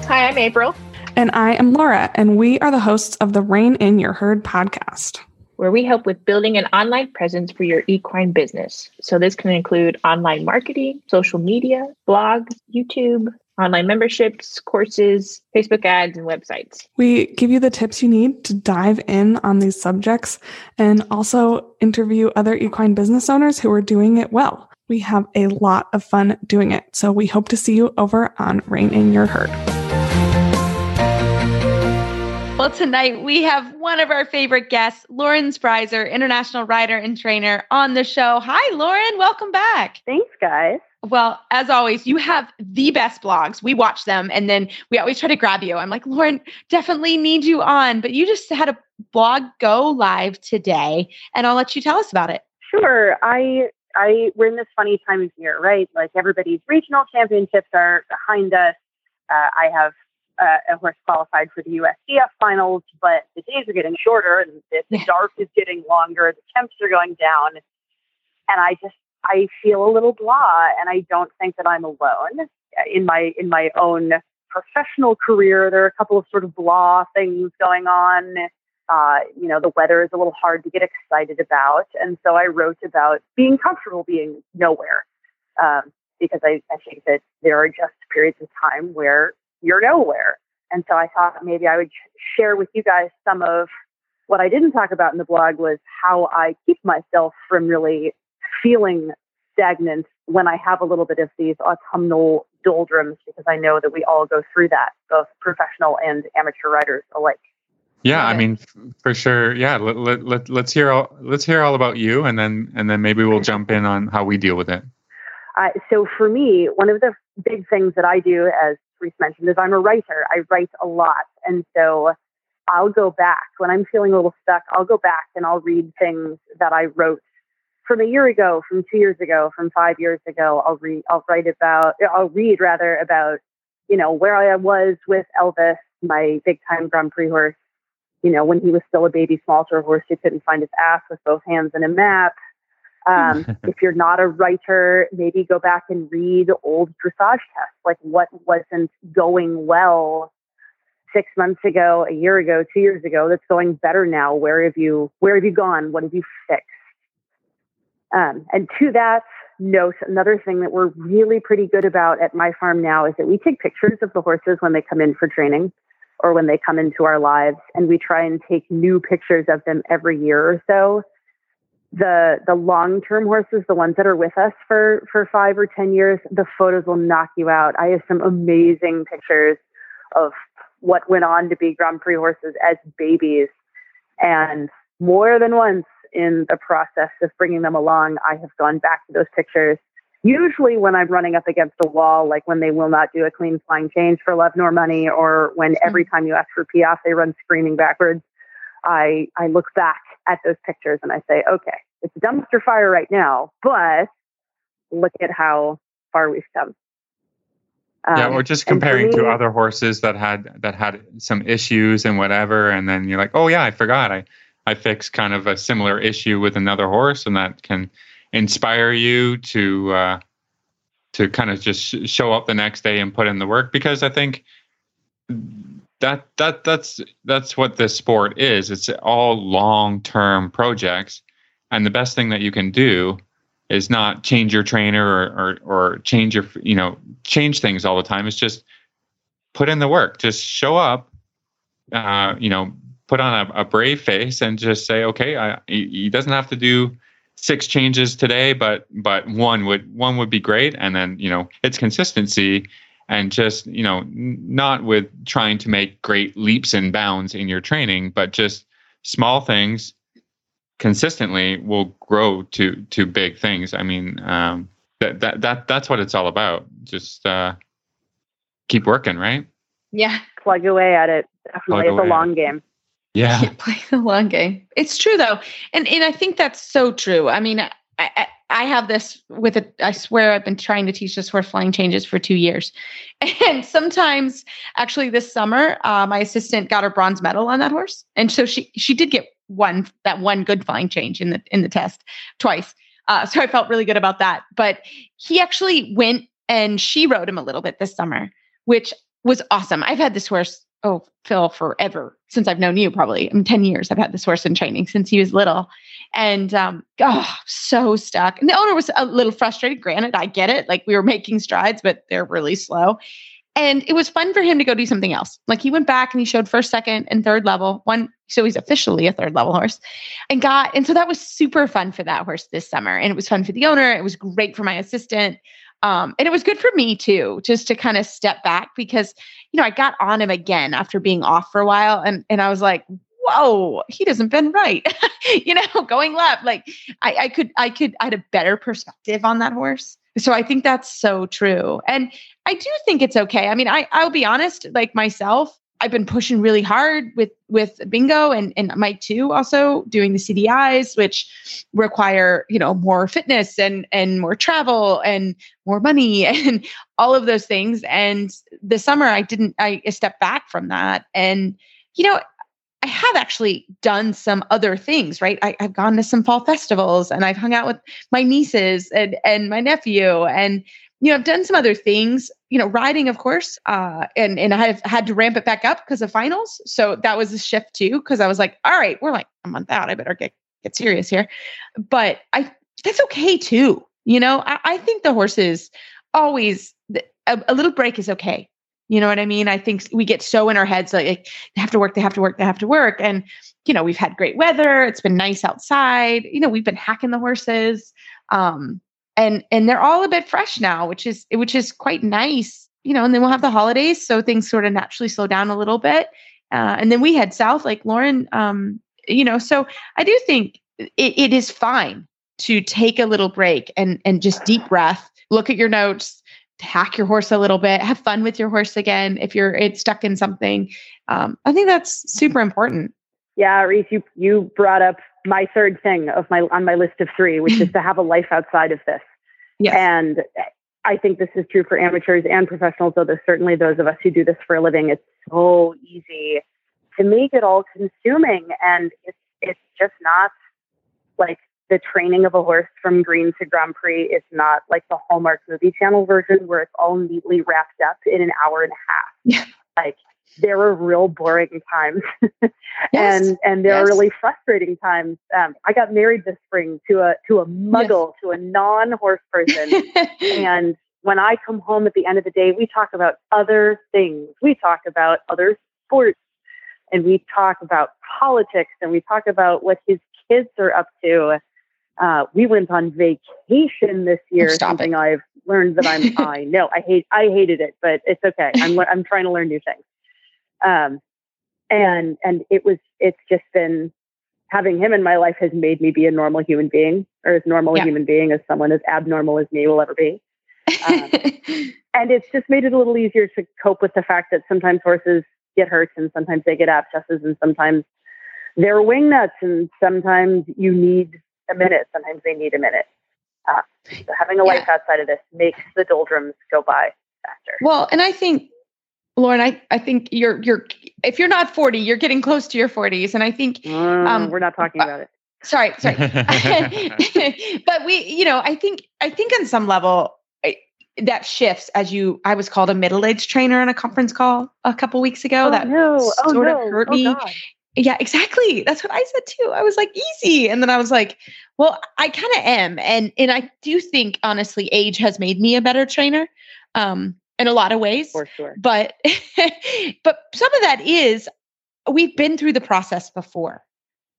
Hi, I'm April. And I am Laura, and we are the hosts of the Rein in Your Herd podcast, where we help with building an online presence for your equine business. So, this can include online marketing, social media, blogs, YouTube, online memberships, courses, Facebook ads, and websites. We give you the tips you need to dive in on these subjects and also interview other equine business owners who are doing it well. We have a lot of fun doing it. So, we hope to see you over on Rein in Your Herd. Well, tonight we have one of our favorite guests, Lauren Sprieser, international writer and trainer, on the show. Hi, Lauren. Welcome back. Thanks, guys. Well, as always, you have the best blogs. We watch them and then we always try to grab you. I'm like, Lauren, definitely need you on. But you just had a blog go live today, and I'll let you tell us about it. Sure. I I we're in this funny time of year, right? Like everybody's regional championships are behind us. Uh, I have uh, a horse qualified for the USDF finals, but the days are getting shorter and the, the dark is getting longer. The temps are going down, and I just I feel a little blah, and I don't think that I'm alone in my in my own professional career. There are a couple of sort of blah things going on. Uh, you know, the weather is a little hard to get excited about, and so I wrote about being comfortable being nowhere. Um, because I, I think that there are just periods of time where you're nowhere. And so I thought maybe I would share with you guys some of what I didn't talk about in the blog was how I keep myself from really feeling stagnant when I have a little bit of these autumnal doldrums, because I know that we all go through that, both professional and amateur writers alike. Yeah, I mean, for sure. Yeah, let, let, let, let's hear all let's hear all about you, and then and then maybe we'll jump in on how we deal with it. Uh, so for me, one of the big things that I do as Reese mentioned is I'm a writer. I write a lot. And so I'll go back when I'm feeling a little stuck. I'll go back and I'll read things that I wrote from a year ago, from two years ago, from five years ago. I'll read, I'll write about, I'll read rather about, you know, where I was with Elvis, my big time Grand Prix horse, you know, when he was still a baby small horse who couldn't find his ass with both hands and a map. Um, if you're not a writer, maybe go back and read old dressage tests, like what wasn't going well six months ago, a year ago, two years ago, that's going better now. Where have you, where have you gone? What have you fixed? Um, and to that note, another thing that we're really pretty good about at my farm now is that we take pictures of the horses when they come in for training or when they come into our lives, and we try and take new pictures of them every year or so the the long term horses, the ones that are with us for for five or ten years, the photos will knock you out. I have some amazing pictures of what went on to be Grand Prix horses as babies, and more than once in the process of bringing them along, I have gone back to those pictures. Usually, when I'm running up against a wall, like when they will not do a clean flying change for love nor money, or when every mm-hmm. time you ask for piaffe, they run screaming backwards. I I look back at those pictures and I say, okay, it's a dumpster fire right now, but look at how far we've come. Um, yeah, or just comparing me, to other horses that had that had some issues and whatever, and then you're like, oh yeah, I forgot, I I fixed kind of a similar issue with another horse, and that can inspire you to uh, to kind of just sh- show up the next day and put in the work because I think that that that's that's what this sport is. It's all long term projects, and the best thing that you can do is not change your trainer or, or or change your you know change things all the time. It's just put in the work. Just show up. Uh, you know, put on a, a brave face and just say, okay, I, he doesn't have to do six changes today, but but one would one would be great. And then you know, it's consistency and just you know not with trying to make great leaps and bounds in your training but just small things consistently will grow to to big things. I mean um, that that that that's what it's all about. Just uh, keep working right? Yeah. Plug away at it. Definitely. Plug it's a long game. Yeah. Play the long game. It's true though. And and i think that's so true. I mean I, I, I have this with it. I swear I've been trying to teach this horse flying changes for two years. And sometimes, actually, this summer, uh, my assistant got her bronze medal on that horse. And so she she did get one that one good flying change in the in the test twice. Uh, so I felt really good about that. But he actually went and she rode him a little bit this summer, which was awesome. I've had this horse oh, Phil, forever since I've known you, probably. I mean, 10 years I've had this horse in training since he was little. And um, oh, so stuck. And the owner was a little frustrated. Granted, I get it. Like we were making strides, but they're really slow. And it was fun for him to go do something else. Like he went back and he showed first, second, and third level. One, so he's officially a third level horse. And got, and so that was super fun for that horse this summer. And it was fun for the owner. It was great for my assistant. Um, and it was good for me too, just to kind of step back because, you know, I got on him again after being off for a while. And, and I was like, whoa, he doesn't bend right. you know, going left. Like I, I could, I could, I had a better perspective on that horse. So I think that's so true. And I do think it's okay. I mean, I, I'll be honest, like myself, I've been pushing really hard with with bingo and and Mike too also doing the CDIs which require you know more fitness and and more travel and more money and all of those things and the summer I didn't I stepped back from that and you know I have actually done some other things, right? I, have gone to some fall festivals and I've hung out with my nieces and, and my nephew and you know, I've done some other things, you know, riding, of course, uh, and and I've had to ramp it back up because of finals. So that was a shift too, because I was like, all right, we're like a month out. I better get get serious here. But I that's okay too. You know, I, I think the horses always a, a, little break is okay. You know what I mean? I think we get so in our heads like they have to work, they have to work, they have to work, and you know we've had great weather. It's been nice outside. You know we've been hacking the horses. Um, and and they're all a bit fresh now which is which is quite nice you know and then we'll have the holidays so things sort of naturally slow down a little bit. Uh, and then we head south like lauren um, you know so i do think it, it is fine to take a little break and and just deep breath look at your notes hack your horse a little bit have fun with your horse again if you're it's stuck in something. Um, i think that's super important. Yeah reese you you brought up my third thing of my on my list of three which is to have a life outside of this Yes. And I think this is true for amateurs and professionals, though there's certainly those of us who do this for a living. It's so easy to make it all consuming. And it's, it's just not like the training of a horse from green to Grand Prix is not like the Hallmark movie channel version where it's all neatly wrapped up in an hour and a half. Yeah. Like there were real boring times yes. and and there yes. are really frustrating times um, i got married this spring to a to a muggle yes. to a non-horse person and when i come home at the end of the day we talk about other things we talk about other sports and we talk about politics and we talk about what his kids are up to uh, we went on vacation this year oh, something it. i've learned that i'm i know i hate i hated it but it's okay i'm i'm trying to learn new things um, and and it was it's just been having him in my life has made me be a normal human being or as normal yeah. a human being as someone as abnormal as me will ever be. Um, and it's just made it a little easier to cope with the fact that sometimes horses get hurt and sometimes they get abscesses and sometimes they're wing nuts and sometimes you need a minute. Sometimes they need a minute. Uh, so having a life yeah. outside of this makes the doldrums go by faster. Well, and I think Lauren, I, I think you're you're if you're not 40, you're getting close to your 40s. And I think um, we're not talking about it. Sorry, sorry. but we, you know, I think I think on some level that shifts as you I was called a middle-aged trainer in a conference call a couple weeks ago. Oh, that no. oh, sort no. of hurt oh, me. God. Yeah, exactly. That's what I said too. I was like, easy. And then I was like, well, I kind of am. And and I do think honestly, age has made me a better trainer. Um, in a lot of ways. For sure. But but some of that is we've been through the process before.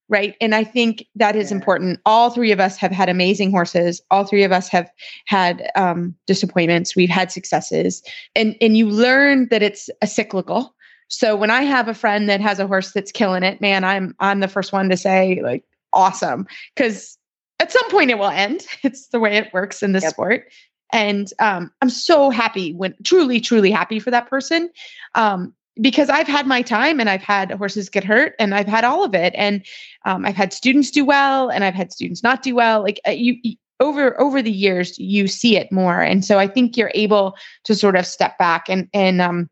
Right. And I think that is yeah. important. All three of us have had amazing horses. All three of us have had um, disappointments. We've had successes. And and you learn that it's a cyclical. So when I have a friend that has a horse that's killing it, man, I'm I'm the first one to say, like, awesome. Because at some point it will end. It's the way it works in this yep. sport. And um, I'm so happy when truly, truly happy for that person. Um, because I've had my time and I've had horses get hurt and I've had all of it. And um, I've had students do well and I've had students not do well. Like uh, you, you over over the years, you see it more. And so I think you're able to sort of step back and and um,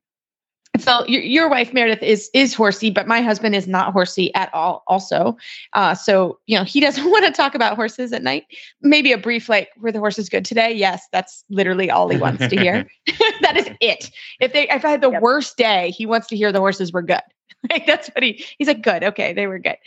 so your, your wife Meredith is is horsey, but my husband is not horsey at all. Also, uh, so you know he doesn't want to talk about horses at night. Maybe a brief like, "Were the horses good today?" Yes, that's literally all he wants to hear. that is it. If they if I had the yep. worst day, he wants to hear the horses were good. like that's what he he's like. Good, okay, they were good.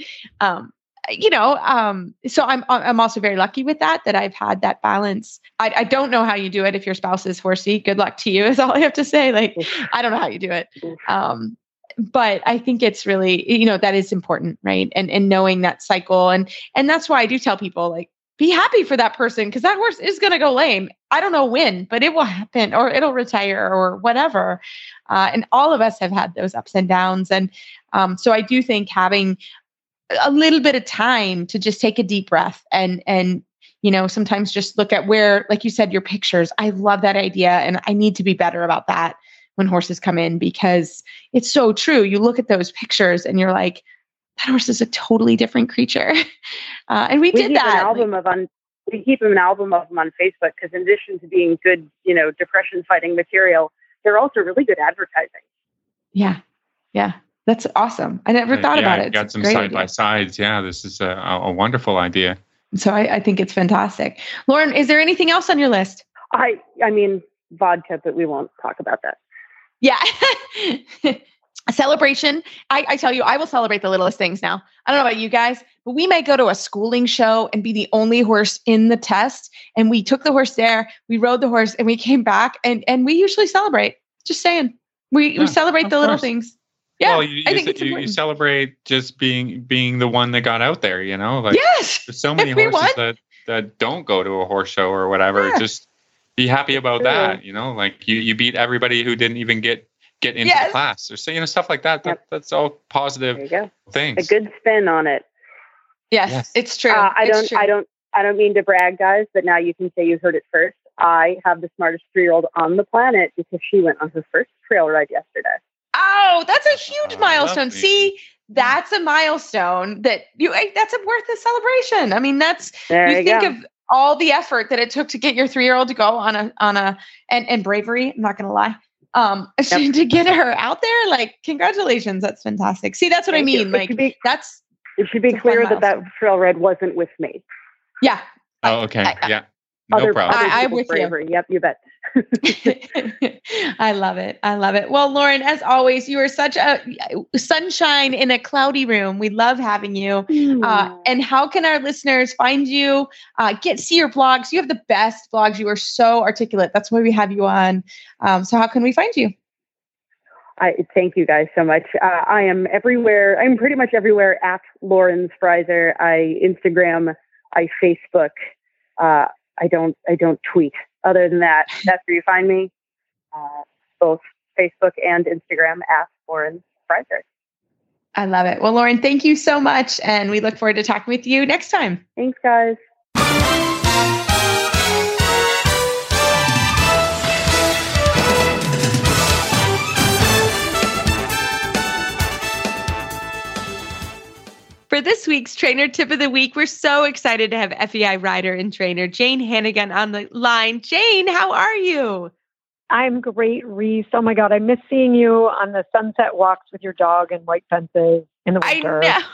Um, you know um, so i'm i'm also very lucky with that that i've had that balance. I, I don't know how you do it if your spouse is horsey. Good luck to you is all i have to say. Like i don't know how you do it. Um, but i think it's really you know that is important right? And and knowing that cycle. And and that's why i do tell people like be happy for that person because that horse is going to go lame. I don't know when, but it will happen or it'll retire or whatever. Uh, and all of us have had those ups and downs. And um, so I do think having a little bit of time to just take a deep breath and, and, you know, sometimes just look at where, like you said, your pictures. I love that idea. And I need to be better about that when horses come in because it's so true. You look at those pictures and you're like, that horse is a totally different creature. Uh, and we, we did that. An album of un- we keep an album of them on Facebook because in addition to being good, you know, depression fighting material, they're also really good advertising. Yeah, yeah, that's awesome. I never uh, thought yeah, about it. Got some side by sides. Yeah, this is a, a wonderful idea. So I, I think it's fantastic. Lauren, is there anything else on your list? I I mean vodka, but we won't talk about that. Yeah. a celebration. I, I, tell you, I will celebrate the littlest things now. I don't know about you guys, but we may go to a schooling show and be the only horse in the test. And we took the horse there, we rode the horse, and we came back, and and we usually celebrate. Just saying, we yeah, we celebrate the little things. Yeah, well, you, I think you, you, celebrate just being being the one that got out there. You know, like yes, there's so many horses that that don't go to a horse show or whatever. Yeah. Just be happy about that. You know, like you you beat everybody who didn't even get get into yes. the class or so you know stuff like that. that yep. That's all positive things. A good spin on it. Yes, yes. it's true. Uh, I it's don't. True. I don't. I don't mean to brag, guys, but now you can say you heard it first. I have the smartest three-year-old on the planet because she went on her first trail ride yesterday. Oh, that's a huge milestone. See, that's a milestone that you. That's a worth a celebration. I mean, that's there you, you think go. of all the effort that it took to get your three-year-old to go on a on a and and bravery. I'm not going to lie um yep. to get her out there like congratulations that's fantastic see that's what Thank i mean you. like be, that's it should be clear that that trail red wasn't with me yeah oh okay I, yeah no other, problem other I, am with bravery. you yep you bet I love it. I love it. Well, Lauren, as always, you are such a sunshine in a cloudy room. We love having you. Mm. Uh, and how can our listeners find you? Uh, get see your blogs. You have the best blogs. You are so articulate. That's why we have you on. Um, so, how can we find you? I thank you guys so much. Uh, I am everywhere. I'm pretty much everywhere at Lauren Sprieser. I Instagram. I Facebook. Uh, I don't. I don't tweet other than that, that's where you find me, uh, both Facebook and Instagram at Lauren Frederick. I love it. Well, Lauren, thank you so much. And we look forward to talking with you next time. Thanks, guys. For this week's trainer tip of the week, we're so excited to have FEI rider and trainer Jane Hannigan on the line. Jane, how are you? I'm great, Reese. Oh my God, I miss seeing you on the sunset walks with your dog and white fences in the winter. I know.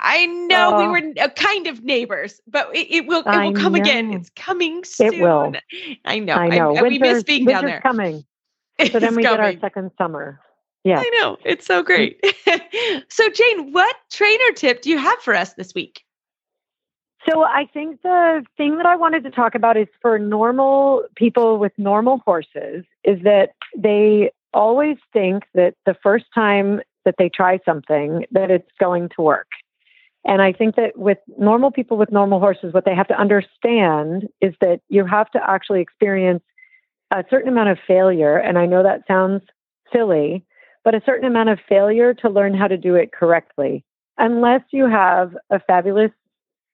I know we were uh, kind of neighbors, but it, it will it will come again. It's coming soon. It will. I know. I know. I, we miss being down there. coming. So then we coming. get our second summer. Yeah. I know. It's so mm. great. so, Jane, what trainer tip do you have for us this week? So, I think the thing that I wanted to talk about is for normal people with normal horses, is that they always think that the first time that they try something, that it's going to work. And I think that with normal people with normal horses, what they have to understand is that you have to actually experience a certain amount of failure. And I know that sounds silly, but a certain amount of failure to learn how to do it correctly. Unless you have a fabulous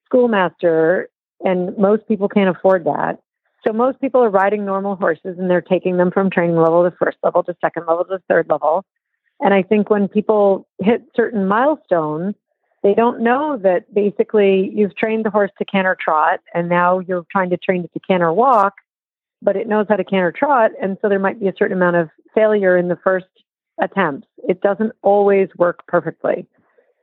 schoolmaster, and most people can't afford that. So most people are riding normal horses and they're taking them from training level to first level to second level to third level. And I think when people hit certain milestones, they don't know that basically you've trained the horse to canter trot and now you're trying to train it to canter walk, but it knows how to canter trot. And so there might be a certain amount of failure in the first attempts. It doesn't always work perfectly.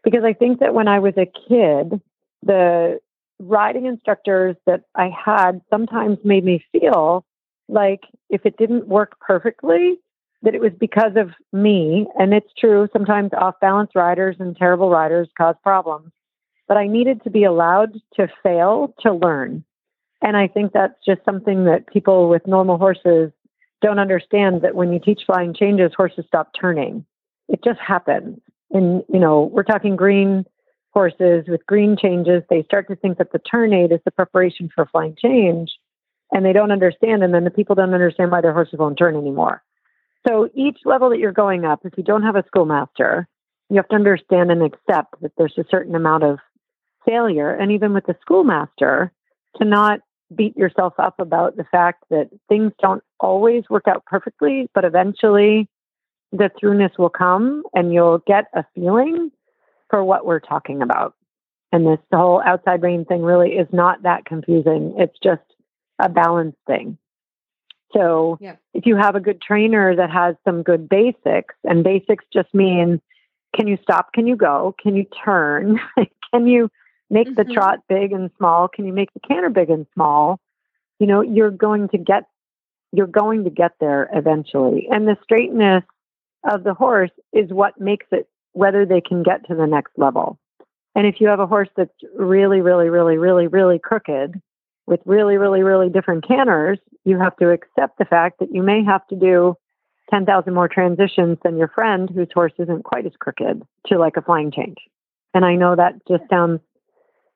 Because I think that when I was a kid, the riding instructors that I had sometimes made me feel like if it didn't work perfectly, that it was because of me. And it's true, sometimes off balance riders and terrible riders cause problems. But I needed to be allowed to fail to learn. And I think that's just something that people with normal horses don't understand that when you teach flying changes, horses stop turning. It just happens. And, you know, we're talking green horses with green changes. They start to think that the turn aid is the preparation for flying change. and they don't understand, and then the people don't understand why their horses won't turn anymore. So each level that you're going up, if you don't have a schoolmaster, you have to understand and accept that there's a certain amount of failure. And even with the schoolmaster, to not beat yourself up about the fact that things don't always work out perfectly, but eventually the throughness will come and you'll get a feeling for what we're talking about. And this whole outside rein thing really is not that confusing. It's just a balance thing. So Yeah. if you have a good trainer that has some good basics, and basics just mean can you stop? Can you go? Can you turn? can you make the Mhm. trot big and small? Can you make the canter big and small? You know, you're going to get you're going to get there eventually. And the straightness of the horse is what makes it whether they can get to the next level. And if you have a horse that's really, really, really, really, really crooked with really, really, really different canters, you have to accept the fact that you may have to do 10,000 more transitions than your friend whose horse isn't quite as crooked to like a flying change. And I know that just sounds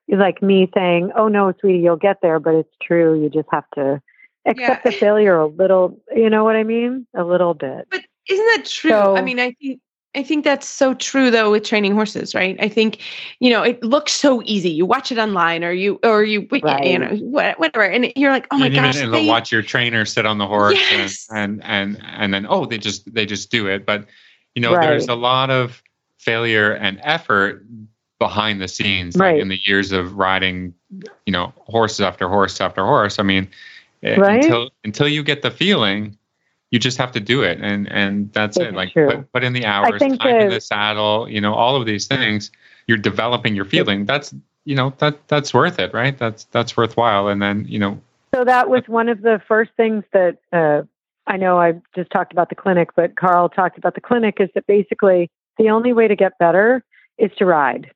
like me saying, oh no, sweetie, you'll get there, but it's true. You just have to accept Yeah. the failure a little, you know what I mean? A little bit. But isn't that true? So- I mean, I think I think that's so true though with training horses, right? I think you know it looks so easy. You watch it online, or you or you you know whatever, and you're like, oh my and gosh, even they- watch your trainer sit on the horse Yes. and, and and and then oh they just they just do it but you know Right. there's a lot of failure and effort behind the scenes like in the years of riding you know horses after horse after horse. I mean eh, Right. until until you get the feeling you just have to do it and and that's it. It's like true. put, put in the hours time in the- the saddle you know all of these things. You're developing your feeling. That's you know that that's worth it right? That's that's worthwhile. And then you know So that was one of the first things that uh, I know I just talked about the clinic, but Carl talked about the clinic is that basically the only way to get better is to ride.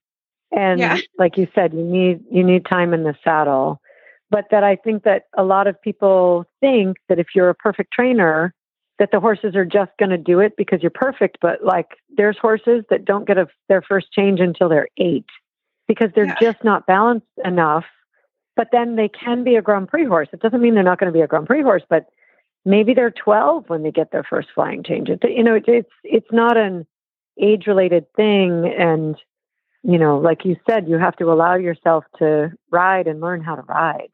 And Yeah. like you said, you need you need time in the saddle. But that I think that a lot of people think that if you're a perfect trainer, that the horses are just going to do it because you're perfect. But like there's horses that don't get a, their first change until they're eight because they're Yeah. just not balanced enough but then they can be a Grand Prix horse. It doesn't mean they're not going to be a Grand Prix horse, but maybe they're 12 when they get their first flying change. It, you know, it, it's it's not an age related thing, and you know, like you said, you have to allow yourself to ride and learn how to ride.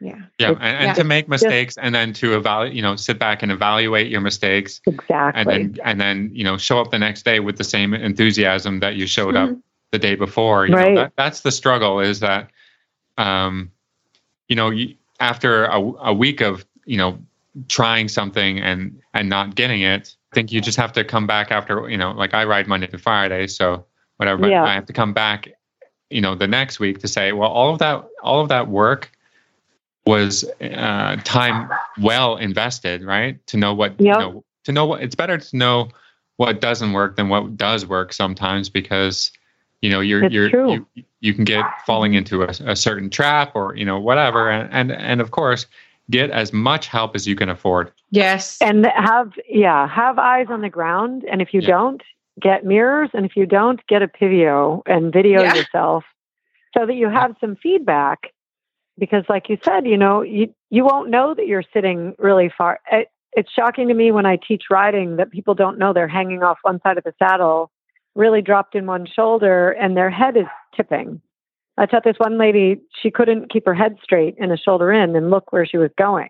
yeah, Yeah, It's- and, and yeah. to make mistakes, and then to evaluate, you know, sit back and evaluate your mistakes, Exactly. and then and then you know show up the next day with the same enthusiasm that you showed up the day before. You Right. know, that, that's the struggle. Is that, um, you know, you, after a, a week of you know trying something and and not getting it, I think you just have to come back after you know, like I ride Monday to Friday, so whatever. But Yeah. I have to come back, you know, the next week to say, well, all of that, all of that work was uh, time well invested, right? To know what Yep. you know, to know what it's better to know what doesn't work than what does work sometimes because you know you're It's you're true. you, you can get falling into a, a certain trap or you know whatever and, and and of course get as much help as you can afford yes, and have yeah, have eyes on the ground. And if you Yeah. don't, get mirrors. And if you don't, get a Pivo and video Yeah. yourself so that you have some feedback. Because, like you said, you know, you you won't know that you're sitting really far. It, it's shocking to me when I teach riding that people don't know they're hanging off one side of the saddle, really dropped in one shoulder, and their head is tipping. I taught this one lady, she couldn't keep her head straight and a shoulder in and look where she was going.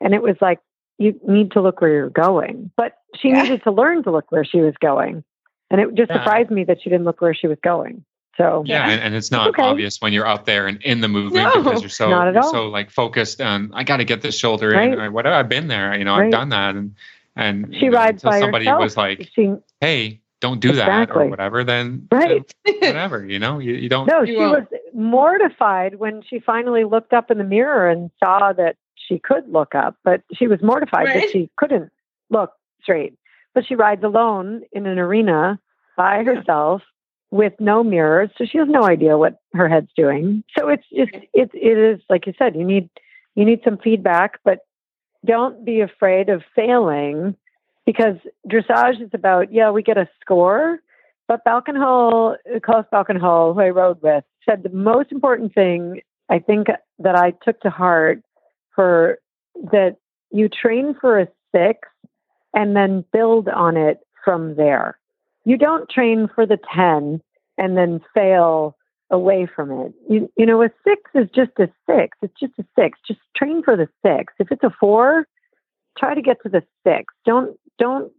And it was like, you need to look where you're going. But she Yeah. needed to learn to look where she was going. And it just Yeah. surprised me that she didn't look where she was going. So, yeah, Yeah. And, and it's not Okay. obvious when you're out there and in the movie No, because you're so not at you're all. so like focused on i got to get this shoulder in Right. or whatever i've been there you know Right. i've done that and and she you know, rides until by somebody herself. was like she, hey don't do that or whatever then Right. then whatever you know you, you don't no, You she won't. was mortified when she finally looked up in the mirror and saw that she could look up, but she was mortified Right. that she couldn't look straight. But she rides alone in an arena by herself with no mirrors, so she has no idea what her head's doing. So it's just it it is like you said, you need you need some feedback, but don't be afraid of failing because dressage is about yeah, we get a score, but Balkenhol, uh, Klaus Balkenhol, who I rode with, said the most important thing I think that I took to heart for that you train for a six and then build on it from there. You don't train for the 10 and then fail away from it. You, you know, a six is just a six. It's just a six. Just train for the six. If it's a four, try to get to the six. Don't, don't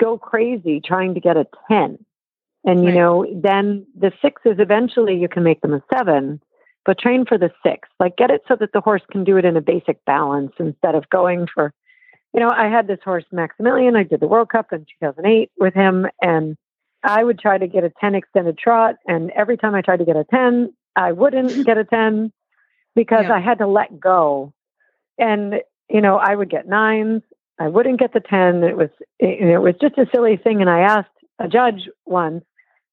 go crazy trying to get a 10. And, you Right. know, then the sixes eventually you can make them a seven, but train for the six. Like get it so that the horse can do it in a basic balance instead of going for, you know, I had this horse Maximilian. I did the World Cup in 2008 with him, and I would try to get a 10 extended trot. And every time I tried to get a 10, I wouldn't get a 10 because Yeah. I had to let go. And, you know, I would get nines. I wouldn't get the 10. It was, it, it was just a silly thing. And I asked a judge once,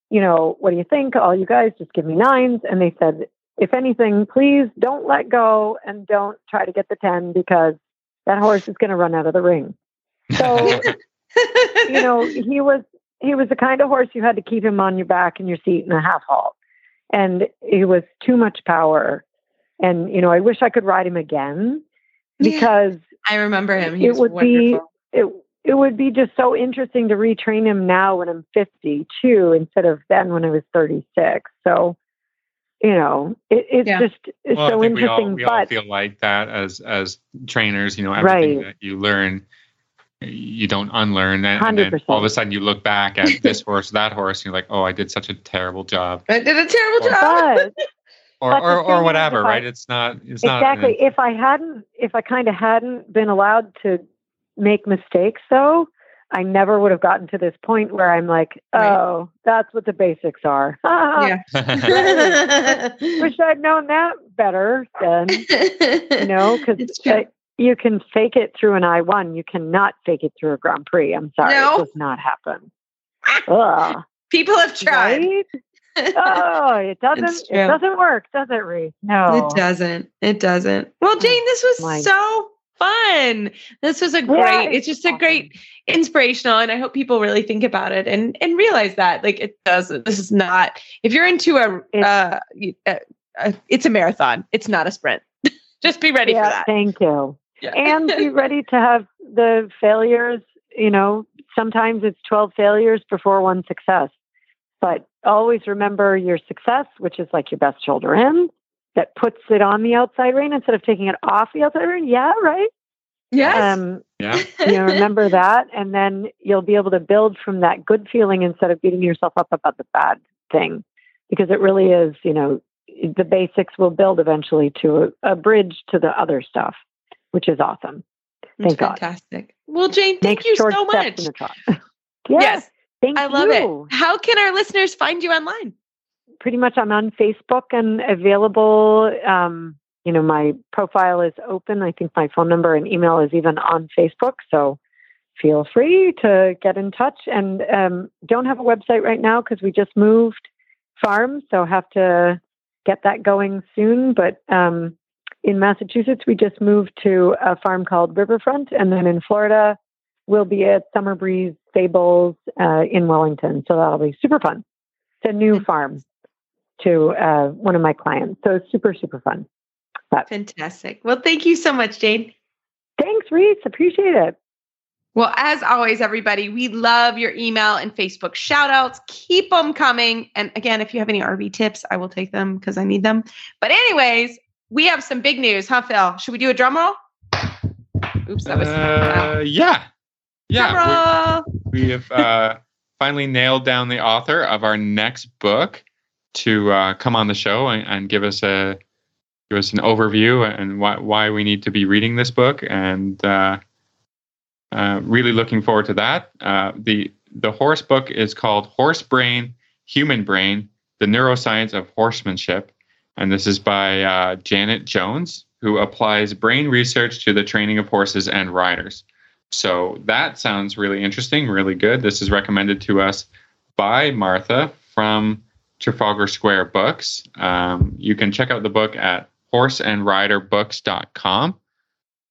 you know, what do you think? All you guys just give me nines. And they said, if anything, please don't let go and don't try to get the 10 because that horse is going to run out of the ring. So, you know, he was he was the kind of horse you had to keep him on your back in your seat in a half halt. And he was too much power. And, you know, I wish I could ride him again Yeah. because I remember him. He it was would be it it would be just so interesting to retrain him now when I'm 52 instead of then when I was 36. So, you know, it, it's Yeah. just it's well, so I think we all, interesting. we all feel like that as as trainers. You know, everything Right. that you learn, you don't unlearn, and, and then all of a sudden you look back at this horse, that horse, and you're like, oh, I did such a terrible job, I did a terrible Or- job. but or But or, or whatever, I- right? It's not. It's not exactly. If I hadn't, if I kind of hadn't been allowed to make mistakes, though, I never would have gotten to this point where I'm like, Right. oh, that's what the basics are. Wish I'd known that better then, you know, because It's you can fake it through an I one. You cannot fake it through a Grand Prix. I'm sorry, No. it does not happen. Ugh, People have tried. right? Oh, it doesn't. It doesn't work, does it, Reese? No. It doesn't. It doesn't. Well, oh, Jane, this was My- so fun. This was a great. Yeah, it's just a great inspirational, and I hope people really think about it and and realize that like it doesn't. This is not. If you're into a, It's- uh, y- uh, uh, it's a marathon. It's not a sprint. just be ready yeah, for that. Thank you. Yeah. and be ready to have the failures. You know, sometimes it's 12 failures before one success. But always remember your success, which is like your best shoulder in, that puts it on the outside rein instead of taking it off the outside rein. Yeah, right. yes. Um, yeah. you know, remember that, and then you'll be able to build from that good feeling instead of beating yourself up about the bad thing, because it really is. You know, the basics will build eventually to a, a bridge to the other stuff, which is awesome. Thank God. fantastic. Well, Jane, thank Make you so much. in the trot. yeah, Yes, thank I love you. it. How can our listeners find you online? Pretty much, I'm on Facebook and available. Um, you know, my profile is open. I think my phone number and email is even on Facebook. So feel free to get in touch. And um, don't have a website right now because we just moved farms, so have to get that going soon. But um, in Massachusetts, we just moved to a farm called Riverfront, and then in Florida, we'll be at Summer Breeze Stables uh, in Wellington. So that'll be super fun. It's a new farm to uh, one of my clients. So super, super fun. But Fantastic. Well, thank you so much, Jane. thanks, Reese. Appreciate it. Well, as always, everybody, we love your email and Facebook shout outs. Keep them coming. And again, if you have any RV tips, I will take them because I need them. But, anyways, we have some big news, huh, Phil? Should we do a drum roll? Oops, that was. Uh, yeah. Yeah. Drum roll. We, we have uh, finally nailed down the author of our next book to uh, come on the show and, and give us a give us an overview and why why we need to be reading this book and uh, uh, really looking forward to that. Uh, the the horse book is called Horse Brain, Human Brain: The Neuroscience of Horsemanship, and this is by uh, Janet Jones, who applies brain research to the training of horses and riders. So that sounds really interesting, really good. This is recommended to us by Martha from Trafalgar Square Books. Um, you can check out the book at horseandriderbooks.com.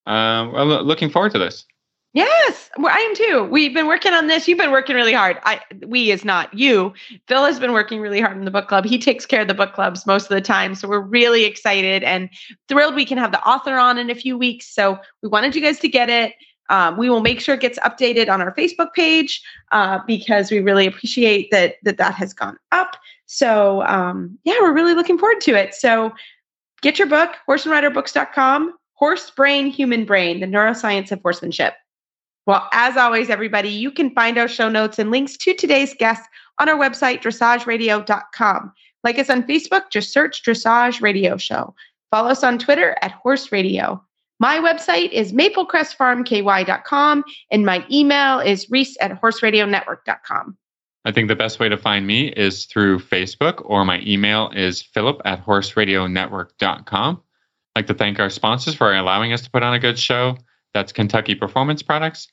Um, well, looking forward to this. Yes, well, I am too. We've been working on this. You've been working really hard. I we is not you. Phil has been working really hard in the book club. He takes care of the book clubs most of the time. So we're really excited and thrilled we can have the author on in a few weeks. So we wanted you guys to get it. Um, we will make sure it gets updated on our Facebook page uh, because we really appreciate that that that has gone up. So um, yeah, we're really looking forward to it. So get your book, horseandriderbooks.com, Horse Brain, Human Brain, the neuroscience of horsemanship. Well, as always, everybody, you can find our show notes and links to today's guests on our website, dressageradio.com. Like us on Facebook, just search Dressage Radio Show. Follow us on Twitter at Horse Radio. My website is maplecrestfarmky.com and my email is reese at horseradionetwork.com. I think the best way to find me is through Facebook or my email is philip at horseradionetwork.com. I'd like to thank our sponsors for allowing us to put on a good show. That's Kentucky Performance Products.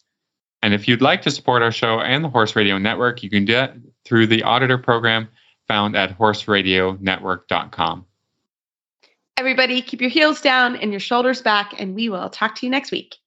And if you'd like to support our show and the Horse Radio Network, you can do that through the auditor program found at horseradionetwork.com. Everybody, keep your heels down and your shoulders back, and we will talk to you next week.